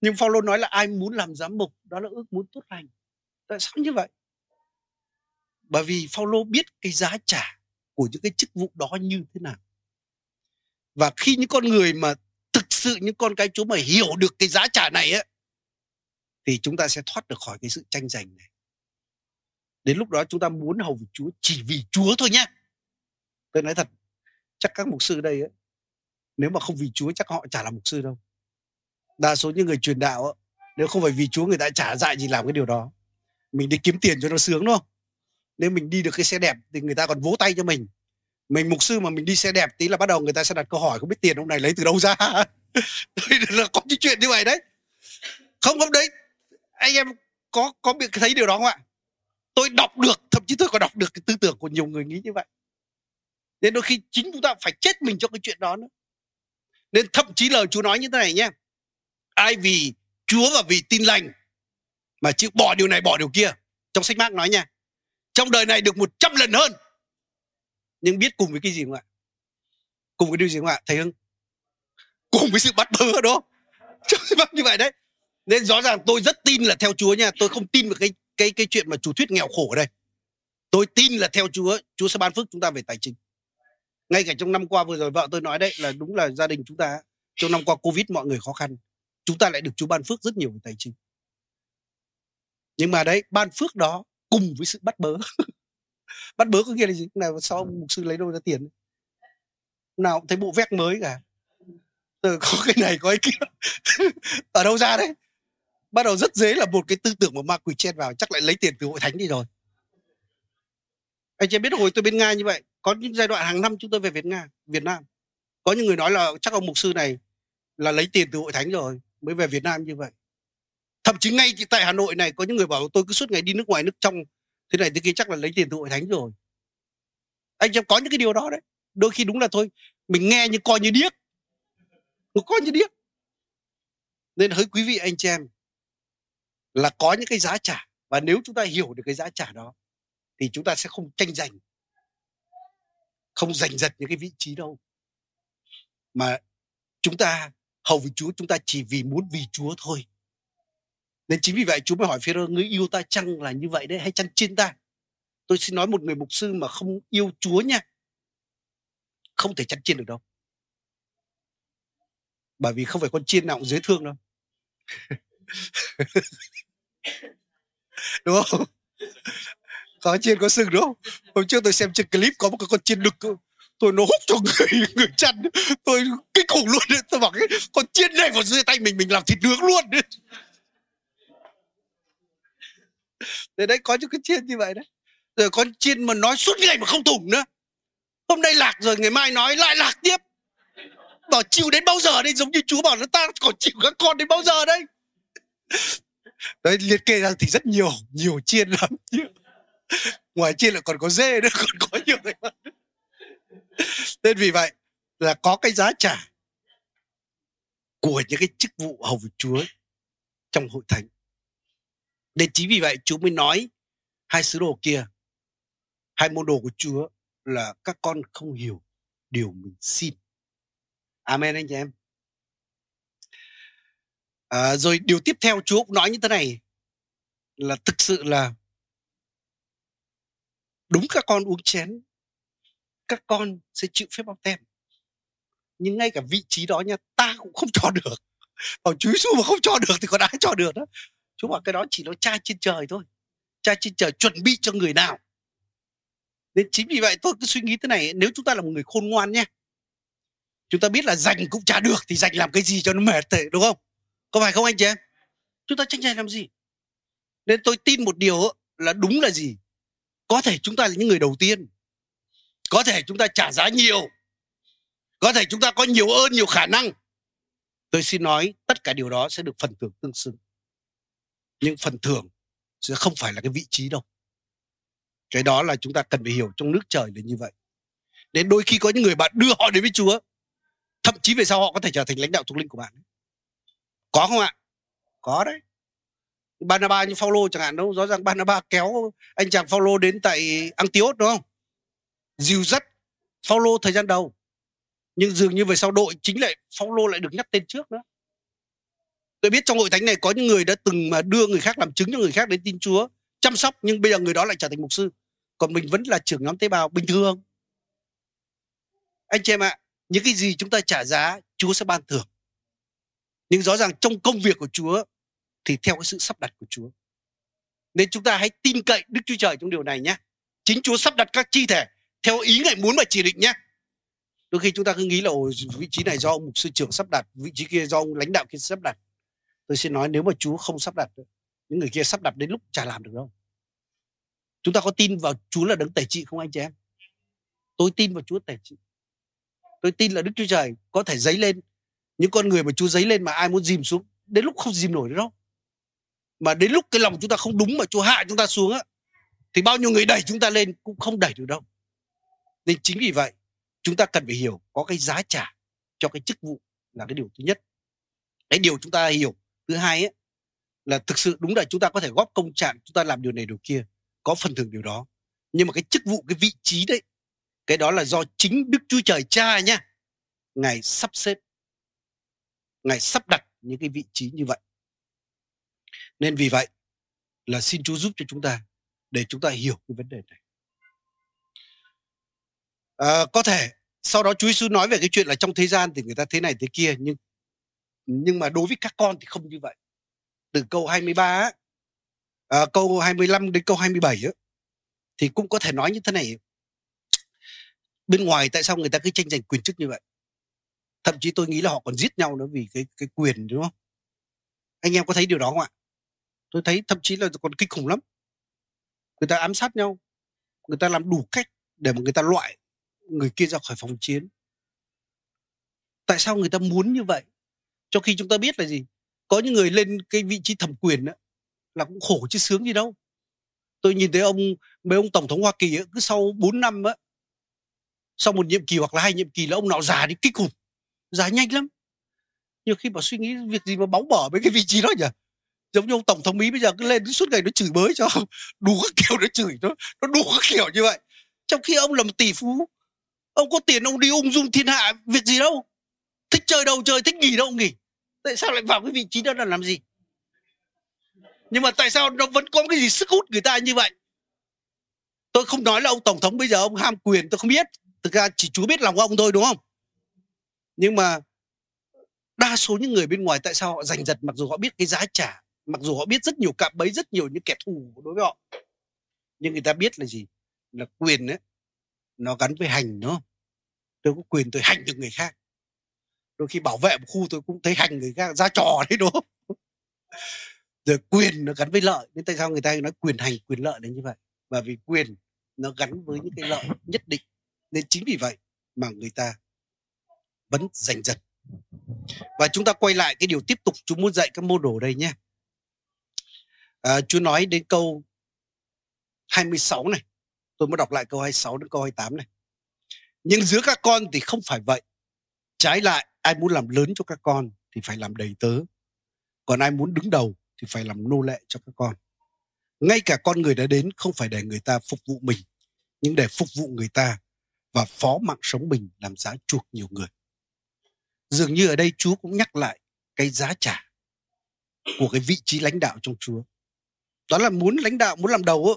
[SPEAKER 1] Nhưng Phaolô nói là ai muốn làm giám mục, đó là ước muốn tốt lành. Tại sao như vậy? Bởi vì Phaolô biết cái giá trả của những cái chức vụ đó như thế nào. Và khi những con người mà thực sự những con cái Chúa mà hiểu được cái giá trả này á thì chúng ta sẽ thoát được khỏi cái sự tranh giành này. Đến lúc đó chúng ta muốn hầu vì Chúa chỉ vì Chúa thôi nhé tôi nói thật chắc các mục sư đây ấy, nếu mà không vì Chúa chắc họ chả là mục sư đâu. Đa số những người truyền đạo ấy, nếu không phải vì Chúa người ta chả dạy gì làm cái điều đó. Mình đi kiếm tiền cho nó sướng đúng không? Nếu mình đi được cái xe đẹp thì người ta còn vỗ tay cho mình. Mình mục sư mà mình đi xe đẹp tí là bắt đầu người ta sẽ đặt câu hỏi, không biết tiền ông này lấy từ đâu ra? (laughs) Là có cái chuyện như vậy đấy. Không không, đấy. Anh em có có biết thấy điều đó không ạ? Tôi đọc được, thậm chí tôi còn đọc được cái tư tưởng của nhiều người nghĩ như vậy. Nên đôi khi chính chúng ta phải chết mình cho cái chuyện đó nữa. Nên thậm chí lời Chúa nói như thế này nhé. Ai vì Chúa và vì tin lành mà chịu bỏ điều này, bỏ điều kia. Trong sách mác nói nha trong đời này được một trăm lần hơn. Nhưng biết cùng với cái gì không ạ? Cùng với điều gì không ạ? Thầy hưng? Cùng với sự bắt bớ đó. (laughs) Như vậy đấy. Nên rõ ràng tôi rất tin là theo Chúa nha. Tôi không tin vào cái cái cái chuyện mà chủ thuyết nghèo khổ ở đây. Tôi tin là theo Chúa Chúa sẽ ban phước chúng ta về tài chính. Ngay cả trong năm qua vừa rồi vợ tôi nói đấy, là đúng là gia đình chúng ta, trong năm qua covid mọi người khó khăn. Chúng ta lại được Chúa ban phước rất nhiều về tài chính. Nhưng mà đấy, ban phước đó cùng với sự bắt bớ. (laughs) Bắt bớ có nghĩa là gì? Nào sao ông mục sư lấy đâu ra tiền nào cũng thấy bộ vét mới cả. Từ (laughs) có cái này có cái kia. (laughs) Ở đâu ra đấy? Bắt đầu rất dễ là một cái tư tưởng mà ma quỷ chen vào chắc lại lấy tiền từ hội thánh đi rồi. Anh chị biết hồi tôi bên nga như vậy có những giai đoạn hàng năm chúng tôi về việt nga việt nam. Có những người nói là chắc ông mục sư này là lấy tiền từ hội thánh rồi mới về việt nam như vậy thậm chí ngay tại hà nội này, có những người bảo tôi cứ suốt ngày đi nước ngoài, nước trong. Thế này thế kia chắc là lấy tiền từ hội thánh rồi. Anh em có những cái điều đó đấy. Đôi khi đúng là thôi, mình nghe như coi như điếc. Coi như điếc. Nên hỡi quý vị anh chị em, là có những cái giá trả. Và nếu chúng ta hiểu được cái giá trả đó, thì chúng ta sẽ không tranh giành. Không giành giật những cái vị trí đâu. Mà chúng ta, hầu vì Chúa, chúng ta chỉ vì muốn vì Chúa thôi nên chính vì vậy Chúa mới hỏi Phêrô, ngươi yêu ta chăng là như vậy đấy? Hay chăn chiên ta? Tôi xin nói một người mục sư mà không yêu Chúa nha. Không thể chăn chiên được đâu. Bởi vì không phải con chiên nào cũng dễ thương đâu. (laughs) Đúng không? Có chiên, có sừng, đúng không? Hôm trước tôi xem trên clip có một cái con chiên đực tôi nó hút cho người (laughs) người chăn. Tôi kinh khủng luôn. Đấy tôi bảo cái con chiên này vào dưới tay mình mình làm thịt nướng luôn. đấy đấy có những cái chiên như vậy đấy. Rồi con chiên mà nói suốt ngày mà không thủng nữa. Hôm nay lạc rồi, ngày mai nói lại lạc tiếp. Bảo chịu đến bao giờ đây? Giống như chú bảo nó ta còn chịu các con đến bao giờ đây? Đấy, liệt kê ra thì rất nhiều nhiều chiên lắm. Ngoài chiên là còn có dê nữa, còn có nhiều cái nên vì vậy là có cái giá trả của những cái chức vụ hầu Chúa trong hội thánh. Nên chính vì vậy Chúa mới nói hai sứ đồ kia, hai môn đồ của Chúa là các con không hiểu điều mình xin. Amen anh chị em. À, rồi điều tiếp theo Chúa cũng nói như thế này là thực sự là đúng các con uống chén các con sẽ chịu phép bao tem nhưng ngay cả vị trí đó nha ta cũng không cho được bảo chúa giêsu mà không cho được thì còn ai cho được đó chú bảo cái đó chỉ là cha trên trời thôi cha trên trời chuẩn bị cho người nào. Nên chính vì vậy tôi cứ suy nghĩ thế này, nếu chúng ta là một người khôn ngoan nhé, chúng ta biết là dành cũng trả được thì dành làm cái gì cho nó mệt thế đúng không? Có phải không anh chị em? Chúng ta tranh giành làm gì? Nên tôi tin một điều là đúng là gì? Có thể chúng ta là những người đầu tiên, có thể chúng ta trả giá nhiều, có thể chúng ta có nhiều ơn, nhiều khả năng. Tôi xin nói tất cả điều đó sẽ được phần thưởng tương xứng nhưng phần thưởng sẽ không phải là cái vị trí đâu. Cái đó là chúng ta cần phải hiểu trong nước trời là như vậy. Đến đôi khi có những người bạn đưa họ đến với chúa, thậm chí về sau họ có thể trở thành lãnh đạo thuộc linh của bạn. Có không ạ? Có đấy. Banaba như Paulo chẳng hạn đâu, rõ ràng Banaba kéo anh chàng Paulo đến tại Antioch, đúng không? Dìu dắt Paulo thời gian đầu. Nhưng dường như về sau đội chính lại Paulo lại được nhắc tên trước nữa tôi biết trong hội thánh này có những người đã từng mà đưa người khác làm chứng cho người khác đến tin Chúa chăm sóc nhưng bây giờ người đó lại trở thành mục sư. Còn mình vẫn là trưởng nhóm tế bào bình thường. Anh chị em ạ những cái gì chúng ta trả giá Chúa sẽ ban thưởng. Nhưng rõ ràng trong công việc của Chúa thì theo cái sự sắp đặt của Chúa. Nên chúng ta hãy tin cậy Đức Chúa Trời trong điều này nhé. Chính Chúa sắp đặt các chi thể theo ý ngài muốn và chỉ định nhé. Đôi khi chúng ta cứ nghĩ là ồ, vị trí này do ông mục sư trưởng sắp đặt vị trí kia do ông lãnh đạo kia sắp đặt tôi xin nói nếu mà chúa không sắp đặt những người kia sắp đặt đến lúc chả làm được đâu. Chúng ta có tin vào chúa là đấng tẩy trị không anh chị em? Tôi tin vào chúa tẩy trị. Tôi tin là đức chúa trời có thể dấy lên những con người mà chúa dấy lên mà ai muốn dìm xuống, đến lúc không dìm nổi nữa đâu. Mà đến lúc cái lòng chúng ta không đúng mà chúa hạ chúng ta xuống á, thì bao nhiêu người đẩy chúng ta lên cũng không đẩy được đâu. Nên chính vì vậy, chúng ta cần phải hiểu có cái giá trả cho cái chức vụ là cái điều thứ nhất. Cái điều chúng ta hiểu thứ hai ấy, là thực sự đúng là chúng ta có thể góp công trạng chúng ta làm điều này điều kia có phần thưởng điều đó. Nhưng mà cái chức vụ cái vị trí đấy cái đó là do chính đức chúa trời cha nha. Ngài sắp xếp. Ngài sắp đặt những cái vị trí như vậy. Nên vì vậy là xin chúa giúp cho chúng ta để chúng ta hiểu cái vấn đề này. À, có thể sau đó Chúa Giêsu nói về cái chuyện là trong thế gian thì người ta thế này thế kia nhưng nhưng mà đối với các con thì không như vậy. Từ câu 23 á, à, câu 25 đến câu 27 á, thì cũng có thể nói như thế này. Bên ngoài tại sao người ta cứ tranh giành quyền chức như vậy? Thậm chí tôi nghĩ là họ còn giết nhau nữa vì cái cái quyền đúng không? Anh em có thấy điều đó không ạ? Tôi thấy thậm chí là còn kinh khủng lắm. Người ta ám sát nhau người ta làm đủ cách để mà người ta loại người kia ra khỏi phòng chiến. Tại sao người ta muốn như vậy? Cho khi chúng ta biết là gì? Có những người lên cái vị trí thẩm quyền đó, là cũng khổ chứ sướng gì đâu. Tôi nhìn thấy ông mấy ông tổng thống hoa kỳ ấy, cứ sau 4 năm á sau một nhiệm kỳ hoặc là hai nhiệm kỳ là ông nào già đi kinh khủng già nhanh lắm. Nhiều khi bảo suy nghĩ việc gì mà bóng bỏ với cái vị trí đó nhỉ? Giống như ông tổng thống mỹ bây giờ cứ lên suốt ngày nó chửi bới cho (laughs) đủ các kiểu nó chửi nó nó đủ các kiểu như vậy. Trong khi ông là một tỷ phú ông có tiền ông đi ung dung thiên hạ việc gì đâu? Thích chơi đâu chơi thích nghỉ đâu nghỉ tại sao lại vào cái vị trí đó là làm gì? Nhưng mà tại sao nó vẫn có cái gì sức hút người ta như vậy? Tôi không nói là ông tổng thống bây giờ ông ham quyền, tôi không biết. Thực ra chỉ chúa biết lòng ông thôi, đúng không? Nhưng mà đa số những người bên ngoài tại sao họ giành giật mặc dù họ biết cái giá trả, mặc dù họ biết rất nhiều cạm bẫy, rất nhiều những kẻ thù đối với họ. Nhưng người ta biết là gì? Là quyền ấy, nó gắn với hành, đúng không? Tôi có quyền tôi hành được người khác đôi khi bảo vệ một khu tôi cũng thấy hành người khác ra trò (laughs) đấy đúng không? Rồi quyền nó gắn với lợi nên tại sao người ta nói quyền hành quyền lợi đến như vậy? Và vì quyền nó gắn với những cái lợi nhất định. Nên chính vì vậy mà người ta vẫn giành giật. Và chúng ta quay lại cái điều tiếp tục chúng muốn dạy các môn đồ đây nhé. À, Chúa nói đến câu 26 này. Tôi muốn đọc lại câu 26 đến câu 28 này. Nhưng giữa các con thì không phải vậy trái lại, ai muốn làm lớn cho các con thì phải làm đầy tớ. Còn ai muốn đứng đầu thì phải làm nô lệ cho các con. Ngay cả con người đã đến không phải để người ta phục vụ mình, nhưng để phục vụ người ta và phó mạng sống mình làm giá chuộc nhiều người. Dường như ở đây chúa cũng nhắc lại cái giá trả của cái vị trí lãnh đạo trong chúa. Đó là muốn lãnh đạo, muốn làm đầu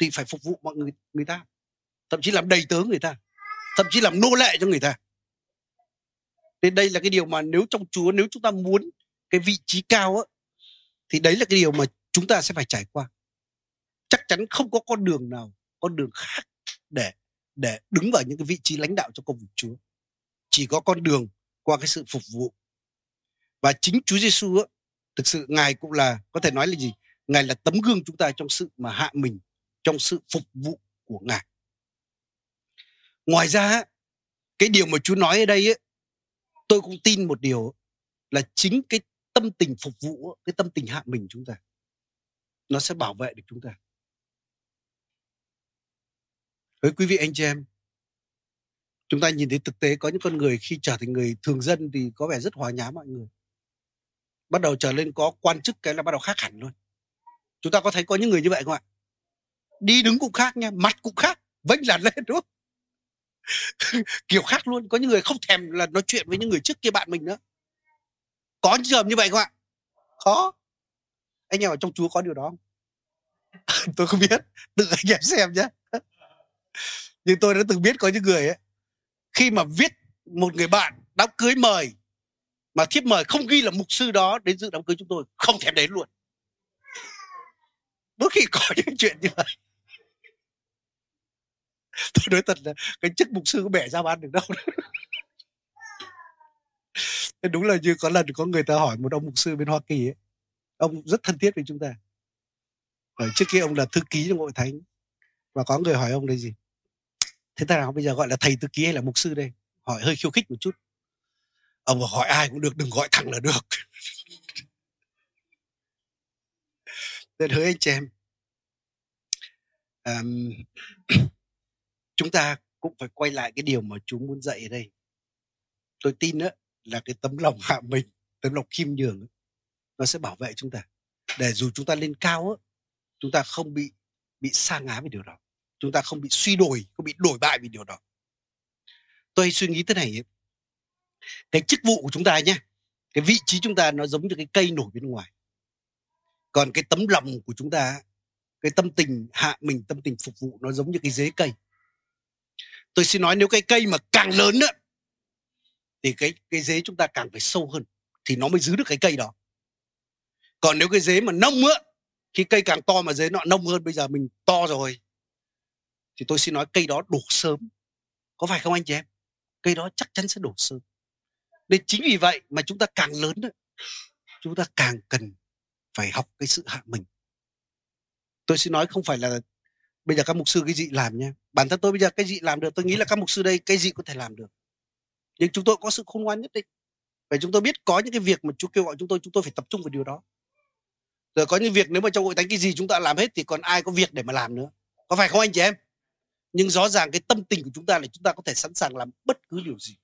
[SPEAKER 1] thì phải phục vụ mọi người người ta. Thậm chí làm đầy tớ người ta. Thậm chí làm nô lệ cho người ta nên đây là cái điều mà nếu trong chúa nếu chúng ta muốn cái vị trí cao á thì đấy là cái điều mà chúng ta sẽ phải trải qua. Chắc chắn không có con đường nào con đường khác để để đứng vào những cái vị trí lãnh đạo trong công việc Chúa. Chỉ có con đường qua cái sự phục vụ. Và chính Chúa Giêsu á thực sự ngài cũng là có thể nói là gì? Ngài là tấm gương chúng ta trong sự mà hạ mình trong sự phục vụ của ngài. Ngoài ra cái điều mà Chúa nói ở đây ấy, tôi cũng tin một điều là chính cái tâm tình phục vụ cái tâm tình hạ mình chúng ta, nó sẽ bảo vệ được chúng ta. Với quý vị anh chị em, chúng ta nhìn thấy thực tế, có những con người khi trở thành người thường dân thì có vẻ rất hòa nhã mọi người. Bắt đầu trở lên có quan chức cái là bắt đầu khác hẳn luôn. Chúng ta có thấy có những người như vậy không ạ? Đi đứng cũng khác nha, mặt cũng khác, vênh làn lên, đúng không? (laughs) kiểu khác luôn. Có những người không thèm là nói chuyện với những người trước kia bạn mình nữa. Có trường hợp như vậy không ạ? Có anh em ở trong chúa có điều đó không? (laughs) Tôi không biết. Tự anh em xem nhé (laughs) nhưng tôi đã từng biết có những người ấy, khi mà viết một người bạn đám cưới mời, mà thiếp mời không ghi là mục sư đó đến dự đám cưới chúng tôi, không thèm đến luôn. Đôi khi có những chuyện như vậy. (laughs) tôi nói thật là cái chức mục sư có bẻ ra bán được đâu. Đúng là như có lần có người ta hỏi một ông mục sư bên Hoa Kỳ ấy, ông rất thân thiết với chúng ta. Ở trước kia ông là thư ký trong hội thánh và có người hỏi ông là gì? Thế ta nào bây giờ gọi là thầy thư ký hay là mục sư đây? Hỏi hơi khiêu khích một chút. Ông hỏi ai cũng được đừng gọi thẳng là được. (laughs) Nên hỡi anh chị em um, chúng ta cũng phải quay lại cái điều mà chú muốn dạy ở đây. Tôi tin đó là cái tấm lòng (laughs) hạ mình, tấm lòng khiêm nhường nó sẽ bảo vệ chúng ta. Để dù chúng ta lên cao á, chúng ta không bị bị sa ngã về điều đó. Chúng ta không bị suy đổi không bị đổi bại vì điều đó. Tôi suy nghĩ thế này ấy. cái chức vụ của chúng ta nhé cái vị trí chúng ta nó giống như cái cây nổi bên ngoài. Còn cái tấm lòng của chúng ta cái tâm tình hạ mình, tâm tình phục vụ nó giống như cái dế cây tôi xin nói nếu cái cây mà càng lớn nữa thì cái cái dế chúng ta càng phải sâu hơn thì nó mới giữ được cái cây đó. Còn nếu cái dế mà nông á khi cây càng to mà dế nó nông hơn bây giờ mình to rồi thì tôi xin nói cây đó đổ sớm. Có phải không anh chị em? Cây đó chắc chắn sẽ đổ sớm. Nên chính vì vậy mà chúng ta càng lớn đó, chúng ta càng cần phải học cái sự hạ mình. Tôi xin nói không phải là bây giờ các mục sư, cái gì làm nha? Bản thân tôi bây giờ cái gì làm được, tôi nghĩ là các mục sư đây cái gì có thể làm được. Nhưng chúng tôi có sự khôn ngoan nhất định. Và chúng tôi biết có những cái việc mà Chúa kêu gọi chúng tôi chúng tôi phải tập trung vào điều đó. Rồi có những việc nếu mà trong hội thánh cái gì chúng ta làm hết thì còn ai có việc để mà làm nữa. Có phải không anh chị em? Nhưng rõ ràng cái tâm tình của chúng ta là chúng ta có thể sẵn sàng làm bất cứ điều gì.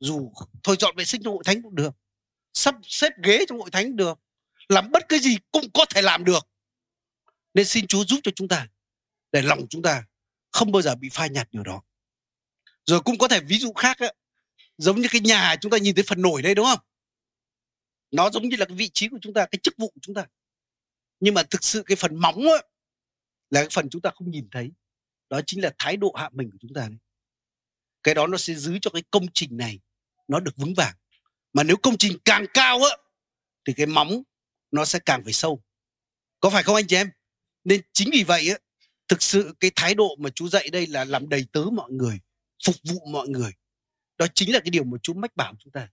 [SPEAKER 1] Dù thôi chọn vệ sinh trong hội thánh cũng được, sắp xếp ghế trong hội thánh cũng được, làm bất cứ gì cũng có thể làm được. Nên xin Chúa giúp cho chúng ta để lòng chúng ta không bao giờ bị phai nhạt điều đó. Rồi cũng có thể ví dụ khác ấy, giống như cái nhà chúng ta nhìn thấy phần nổi đây đúng không? Nó giống như là cái vị trí của chúng ta cái chức vụ của chúng ta. Nhưng mà thực sự cái phần móng ấy, là cái phần chúng ta không nhìn thấy. Đó chính là thái độ hạ mình của chúng ta đấy. Cái đó nó sẽ giữ cho cái công trình này nó được vững vàng. Mà nếu công trình càng cao á thì cái móng nó sẽ càng phải sâu. Có phải không anh chị em? Nên chính vì vậy á thực sự cái thái độ mà chú dạy đây là làm đầy tớ mọi người, phục vụ mọi người. Đó chính là cái điều mà chú mách bảo chúng ta,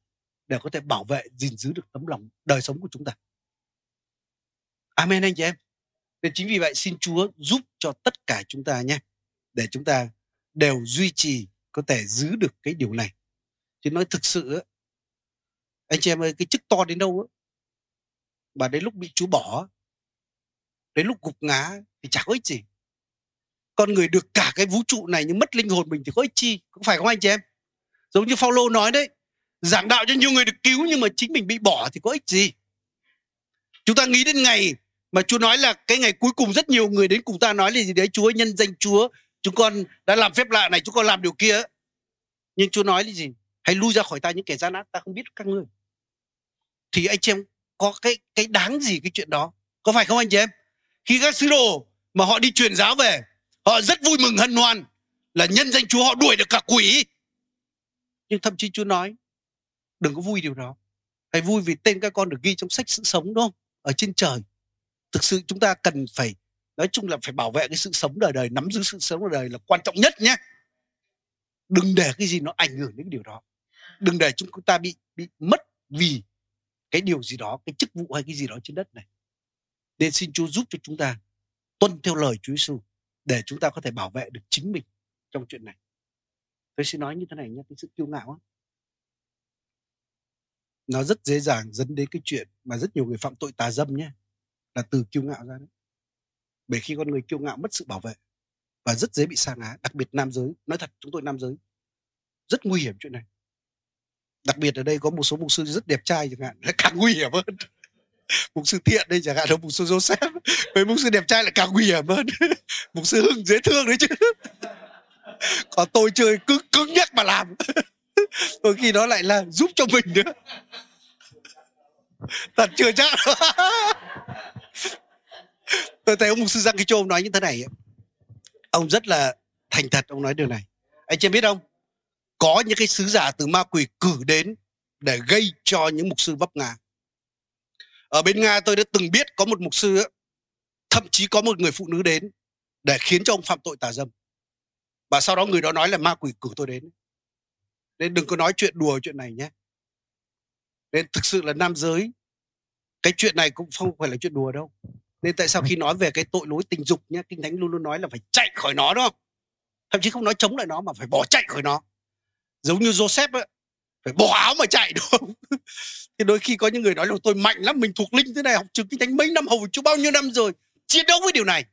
[SPEAKER 1] để có thể bảo vệ, gìn giữ được tấm lòng, đời sống của chúng ta. Amen anh chị em. Nên chính vì vậy xin chúa giúp cho tất cả chúng ta nhé, để chúng ta đều duy trì, có thể giữ được cái điều này. Chứ nói thực sự anh chị em ơi, cái chức to đến đâu mà đến lúc bị chú bỏ đến lúc gục ngã thì chả có ích gì con người được cả cái vũ trụ này nhưng mất linh hồn mình thì có ích chi? Có phải không anh chị em? Giống như Paulo nói đấy, giảng đạo cho nhiều người được cứu nhưng mà chính mình bị bỏ thì có ích gì? Chúng ta nghĩ đến ngày mà Chúa nói là cái ngày cuối cùng rất nhiều người đến cùng ta nói là gì đấy? Chúa nhân danh Chúa, chúng con đã làm phép lạ này, chúng con làm điều kia. Nhưng Chúa nói là gì? Hãy lui ra khỏi ta những kẻ gian ác, ta không biết các ngươi. Thì anh chị em có cái cái đáng gì cái chuyện đó? Có phải không anh chị em? Khi các sứ đồ mà họ đi truyền giáo về họ rất vui mừng hân hoan là nhân danh Chúa họ đuổi được cả quỷ. Nhưng thậm chí Chúa nói, đừng có vui điều đó. Hãy vui vì tên các con được ghi trong sách sự sống, đúng không? Ở trên trời. Thực sự chúng ta cần phải, nói chung là phải bảo vệ cái sự sống đời đời, nắm giữ sự sống đời đời là quan trọng nhất nhé. Đừng để cái gì nó ảnh hưởng đến cái điều đó. Đừng để chúng ta bị bị mất vì cái điều gì đó, cái chức vụ hay cái gì đó trên đất này. Nên xin Chúa giúp cho chúng ta tuân theo lời Chúa Giêsu để chúng ta có thể bảo vệ được chính mình trong chuyện này. Tôi sẽ nói như thế này nhé cái sự kiêu ngạo á. Nó rất dễ dàng dẫn đến cái chuyện mà rất nhiều người phạm tội tà dâm nhé là từ kiêu ngạo ra đấy. Bởi khi con người kiêu ngạo mất sự bảo vệ và rất dễ bị sa ngã, đặc biệt nam giới, nói thật chúng tôi nam giới, rất nguy hiểm chuyện này. Đặc biệt ở đây có một số mục sư rất đẹp trai chẳng hạn lại (laughs) càng nguy hiểm hơn. Mục sư thiện đây chẳng hạn là mục sư joseph mấy mục sư đẹp trai lại càng nguy hiểm hơn. (laughs) Mục sư hưng dễ thương đấy chứ. (laughs) Còn tôi chơi cứ cứng nhắc mà làm. (laughs) Đôi khi nó lại là giúp cho mình nữa. Thật chưa chắc. Tôi thấy ông mục sư Giang Kỳ Châu nói như thế này. Ông rất là thành thật ông nói điều này. Anh chị biết không? Có những cái sứ giả từ ma quỷ cử đến để gây cho những mục sư vấp ngã. Ở bên nga tôi đã từng biết có một mục sư thậm chí có một người phụ nữ đến để khiến cho ông phạm tội tà dâm. Và sau đó người đó nói là ma quỷ cử tôi đến. Nên đừng có nói chuyện đùa chuyện này nhé. Nên thực sự là nam giới cái chuyện này cũng không phải là chuyện đùa đâu. Nên tại sao khi nói về cái tội lỗi tình dục nhé kinh thánh luôn luôn nói là phải chạy khỏi nó đúng không? Thậm chí không nói chống lại nó mà phải bỏ chạy khỏi nó. Giống như Joseph ấy, phải bỏ áo mà chạy (laughs) đúng không? Thì đôi khi có những người nói là tôi mạnh lắm mình thuộc linh thế này học trường kinh thánh mấy năm hầu chúa bao nhiêu năm rồi chiến đấu với điều này.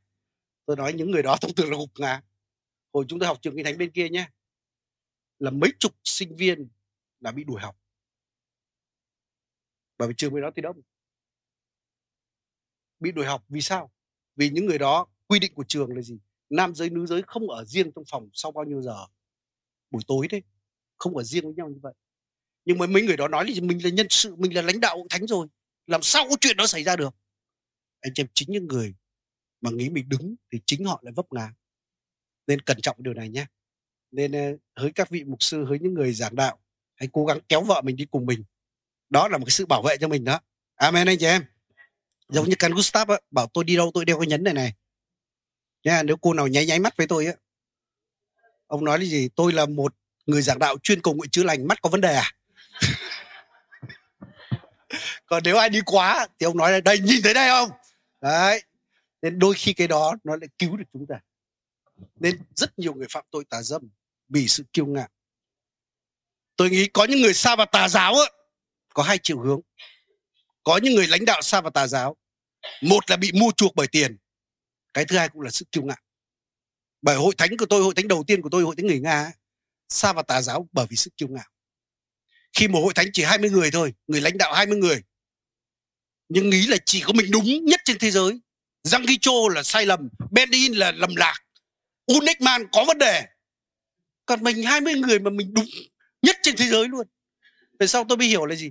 [SPEAKER 1] Tôi nói những người đó thông thường là gục ngã. Hồi chúng tôi học trường kinh thánh bên kia nhé, là mấy chục sinh viên là bị đuổi học. Bởi vì trường bên đó thì đông. Bị đuổi học vì sao? Vì những người đó, quy định của trường là gì? Nam giới, nữ giới không ở riêng trong phòng sau bao nhiêu giờ? Buổi tối đấy, không ở riêng với nhau như vậy. Nhưng mà mấy người đó nói là mình là nhân sự, mình là lãnh đạo hội thánh rồi. Làm sao có chuyện đó xảy ra được? Anh em, chính những người mà nghĩ mình đúng thì chính họ lại vấp ngã. Nên cẩn trọng điều này nhé. Nên ờ, hỡi các vị mục sư hỡi những người giảng đạo hãy cố gắng kéo vợ mình đi cùng mình. Đó là một cái sự bảo vệ cho mình đó. Amen anh chị em. Giống như can Gustav á, bảo tôi đi đâu tôi đeo cái nhấn này này. Nha nếu cô nào nháy nháy mắt với tôi á ông nói là gì? Tôi là một người giảng đạo chuyên cầu nguyện chữa lành mắt có vấn đề à? (laughs) Còn nếu ai đi quá thì ông nói là đây nhìn thấy đây không? Đấy nên đôi khi cái đó nó lại cứu được chúng ta. Nên rất nhiều người phạm tội tà dâm vì sự kiêu ngạo. Tôi nghĩ có những người xa vào tà giáo có hai chiều hướng. Có những người lãnh đạo xa vào tà giáo. Một là bị mua chuộc bởi tiền. Cái thứ hai cũng là sự kiêu ngạo. Bởi hội thánh của tôi, hội thánh đầu tiên của tôi, hội thánh người nga xa vào tà giáo bởi vì sự kiêu ngạo. Khi một hội thánh chỉ 20 người thôi, người lãnh đạo 20 người, nhưng nghĩ là chỉ có mình đúng nhất trên thế giới. Giang là sai lầm Benin là lầm lạc. Unekman có vấn đề. Còn mình 20 người mà mình đúng nhất trên thế giới luôn. Về sau tôi mới hiểu là gì?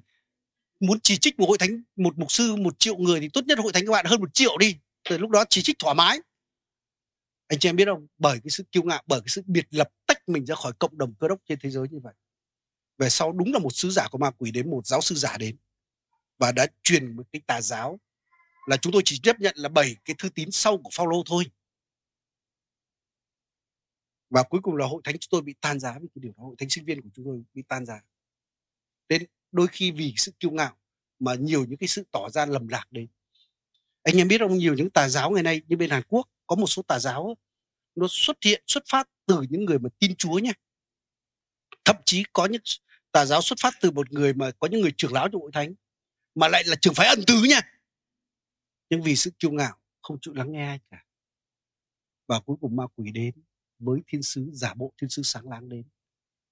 [SPEAKER 1] Muốn chỉ trích một hội thánh, một mục sư, một triệu người thì tốt nhất hội thánh các bạn hơn một triệu đi. Từ lúc đó chỉ trích thoải mái. Anh chị em biết không? Bởi cái sự kiêu ngạo, bởi cái sự biệt lập tách mình ra khỏi cộng đồng cơ đốc trên thế giới như vậy. Về sau đúng là một sứ giả của ma quỷ đến, một giáo sư giả đến. Và đã truyền một cái tà giáo là chúng tôi chỉ chấp nhận là bảy cái thư tín sau của Phaolô thôi. Và cuối cùng là hội thánh chúng tôi bị tan giá vì cái điều đó, hội thánh sinh viên của chúng tôi bị tan giá. Nên đôi khi vì sự kiêu ngạo mà nhiều những cái sự tỏ ra lầm lạc đấy. Anh em biết không, nhiều những tà giáo ngày nay, như bên Hàn Quốc, có một số tà giáo nó xuất hiện, xuất phát từ những người mà tin Chúa nhé thậm chí có những tà giáo xuất phát từ một người mà có những người trưởng lão trong hội thánh, mà lại là trường phái ân tứ nha nhưng vì sự kiêu ngạo, không chịu lắng nghe ai cả. Và cuối cùng ma quỷ đến với thiên sứ, giả bộ thiên sứ sáng láng đến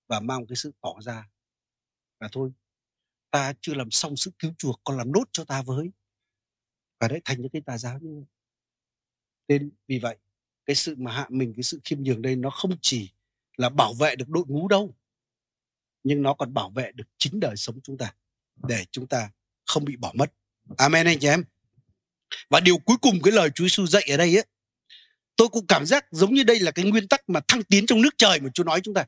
[SPEAKER 1] và mang cái sự tỏ ra và thôi, ta chưa làm xong sự cứu chuộc, còn làm nốt cho ta với. Và đấy, thành những cái tà giáo như vậy. Nên vì vậy, cái sự mà hạ mình, cái sự khiêm nhường đây nó không chỉ là bảo vệ được đội ngũ đâu, nhưng nó còn bảo vệ được chính đời sống chúng ta, để chúng ta không bị bỏ mất. Amen anh chị em và điều cuối cùng cái lời Chúa Giêsu dạy ở đây ấy tôi cũng cảm giác giống như đây là cái nguyên tắc mà thăng tiến trong nước trời mà Chúa nói chúng ta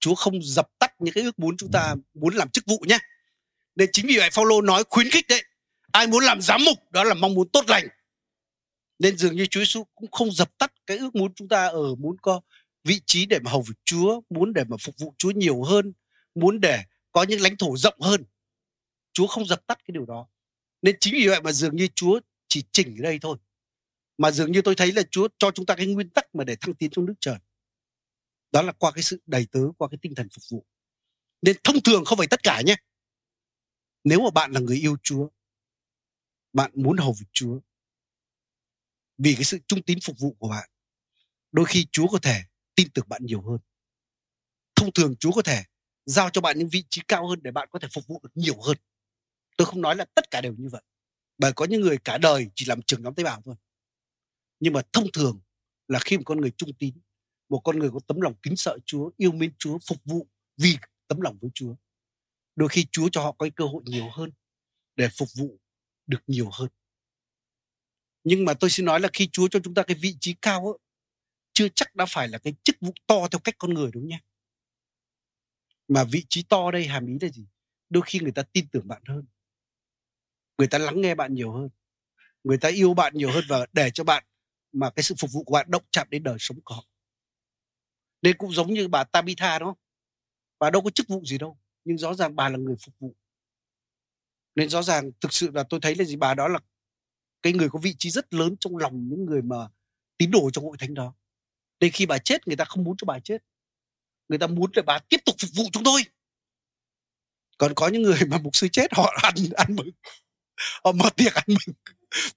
[SPEAKER 1] Chúa không dập tắt những cái ước muốn chúng ta muốn làm chức vụ nhé nên chính vì vậy Phaolô nói khuyến khích đấy ai muốn làm giám mục đó là mong muốn tốt lành nên dường như Chúa Giêsu cũng không dập tắt cái ước muốn chúng ta ở muốn có vị trí để mà hầu việc Chúa, muốn để mà phục vụ Chúa nhiều hơn, muốn để có những lãnh thổ rộng hơn. Chúa không dập tắt cái điều đó. Nên chính vì vậy mà dường như Chúa chỉ chỉnh ở đây thôi. Mà dường như tôi thấy là Chúa cho chúng ta cái nguyên tắc mà để thăng tiến trong nước trời. Đó là qua cái sự đầy tớ, qua cái tinh thần phục vụ. Nên thông thường không phải tất cả nhé. Nếu mà bạn là người yêu Chúa, bạn muốn hầu việc Chúa, vì cái sự trung tín phục vụ của bạn, đôi khi Chúa có thể tin tưởng bạn nhiều hơn. Thông thường Chúa có thể giao cho bạn những vị trí cao hơn để bạn có thể phục vụ được nhiều hơn. Tôi không nói là tất cả đều như vậy. Bởi có những người cả đời chỉ làm trưởng nhóm tế bào thôi. Nhưng mà thông thường là khi một con người trung tín, một con người có tấm lòng kính sợ Chúa, yêu mến Chúa, phục vụ vì tấm lòng với Chúa. Đôi khi Chúa cho họ có cơ hội nhiều hơn để phục vụ được nhiều hơn. Nhưng mà tôi xin nói là khi Chúa cho chúng ta cái vị trí cao ấy, chưa chắc đã phải là cái chức vụ to theo cách con người đúng nhé mà vị trí to đây hàm ý là gì đôi khi người ta tin tưởng bạn hơn người ta lắng nghe bạn nhiều hơn người ta yêu bạn nhiều hơn và để cho bạn mà cái sự phục vụ của bạn động chạm đến đời sống của họ nên cũng giống như bà Tabitha đó bà đâu có chức vụ gì đâu, nhưng rõ ràng bà là người phục vụ nên rõ ràng thực sự là tôi thấy là gì bà đó là cái người có vị trí rất lớn trong lòng những người mà tín đồ trong hội thánh đó Nên khi bà chết, người ta không muốn cho bà chết. Người ta muốn để bà tiếp tục phục vụ chúng tôi. Còn có những người mà mục sư chết, họ ăn ăn mừng. (laughs) ông mất tiệc ăn mừng.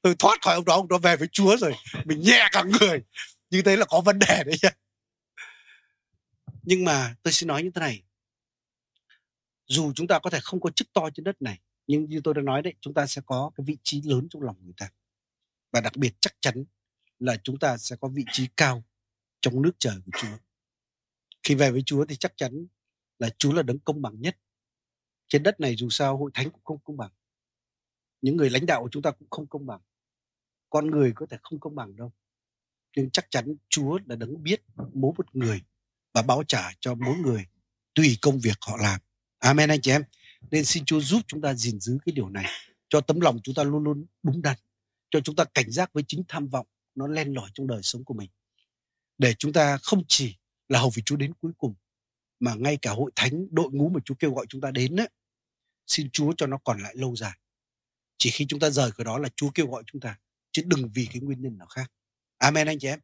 [SPEAKER 1] Tôi thoát khỏi ông đó, ông đó về với Chúa rồi. Mình nhẹ cả người. Như thế là có vấn đề đấy nhá. Nhưng mà tôi xin nói như thế này. Dù chúng ta có thể không có chức to trên đất này, nhưng như tôi đã nói đấy, chúng ta sẽ có cái vị trí lớn trong lòng người ta. Và đặc biệt chắc chắn là chúng ta sẽ có vị trí cao trong nước trời của Chúa. Khi về với Chúa thì chắc chắn là Chúa là đấng công bằng nhất. Trên đất này dù sao hội thánh cũng không công bằng. Những người lãnh đạo của chúng ta cũng không công bằng. Con người có thể không công bằng đâu. Nhưng chắc chắn Chúa là đấng biết mỗi một người và báo trả cho mỗi người tùy công việc họ làm. Amen anh chị em. Nên xin Chúa giúp chúng ta gìn giữ cái điều này. Cho tấm lòng chúng ta luôn luôn đúng đắn. Cho chúng ta cảnh giác với chính tham vọng nó len lỏi trong đời sống của mình để chúng ta không chỉ là hầu vì Chúa đến cuối cùng mà ngay cả hội thánh đội ngũ mà Chúa kêu gọi chúng ta đến ấy, xin Chúa cho nó còn lại lâu dài. Chỉ khi chúng ta rời khỏi đó là Chúa kêu gọi chúng ta, chứ đừng vì cái nguyên nhân nào khác. Amen anh chị em.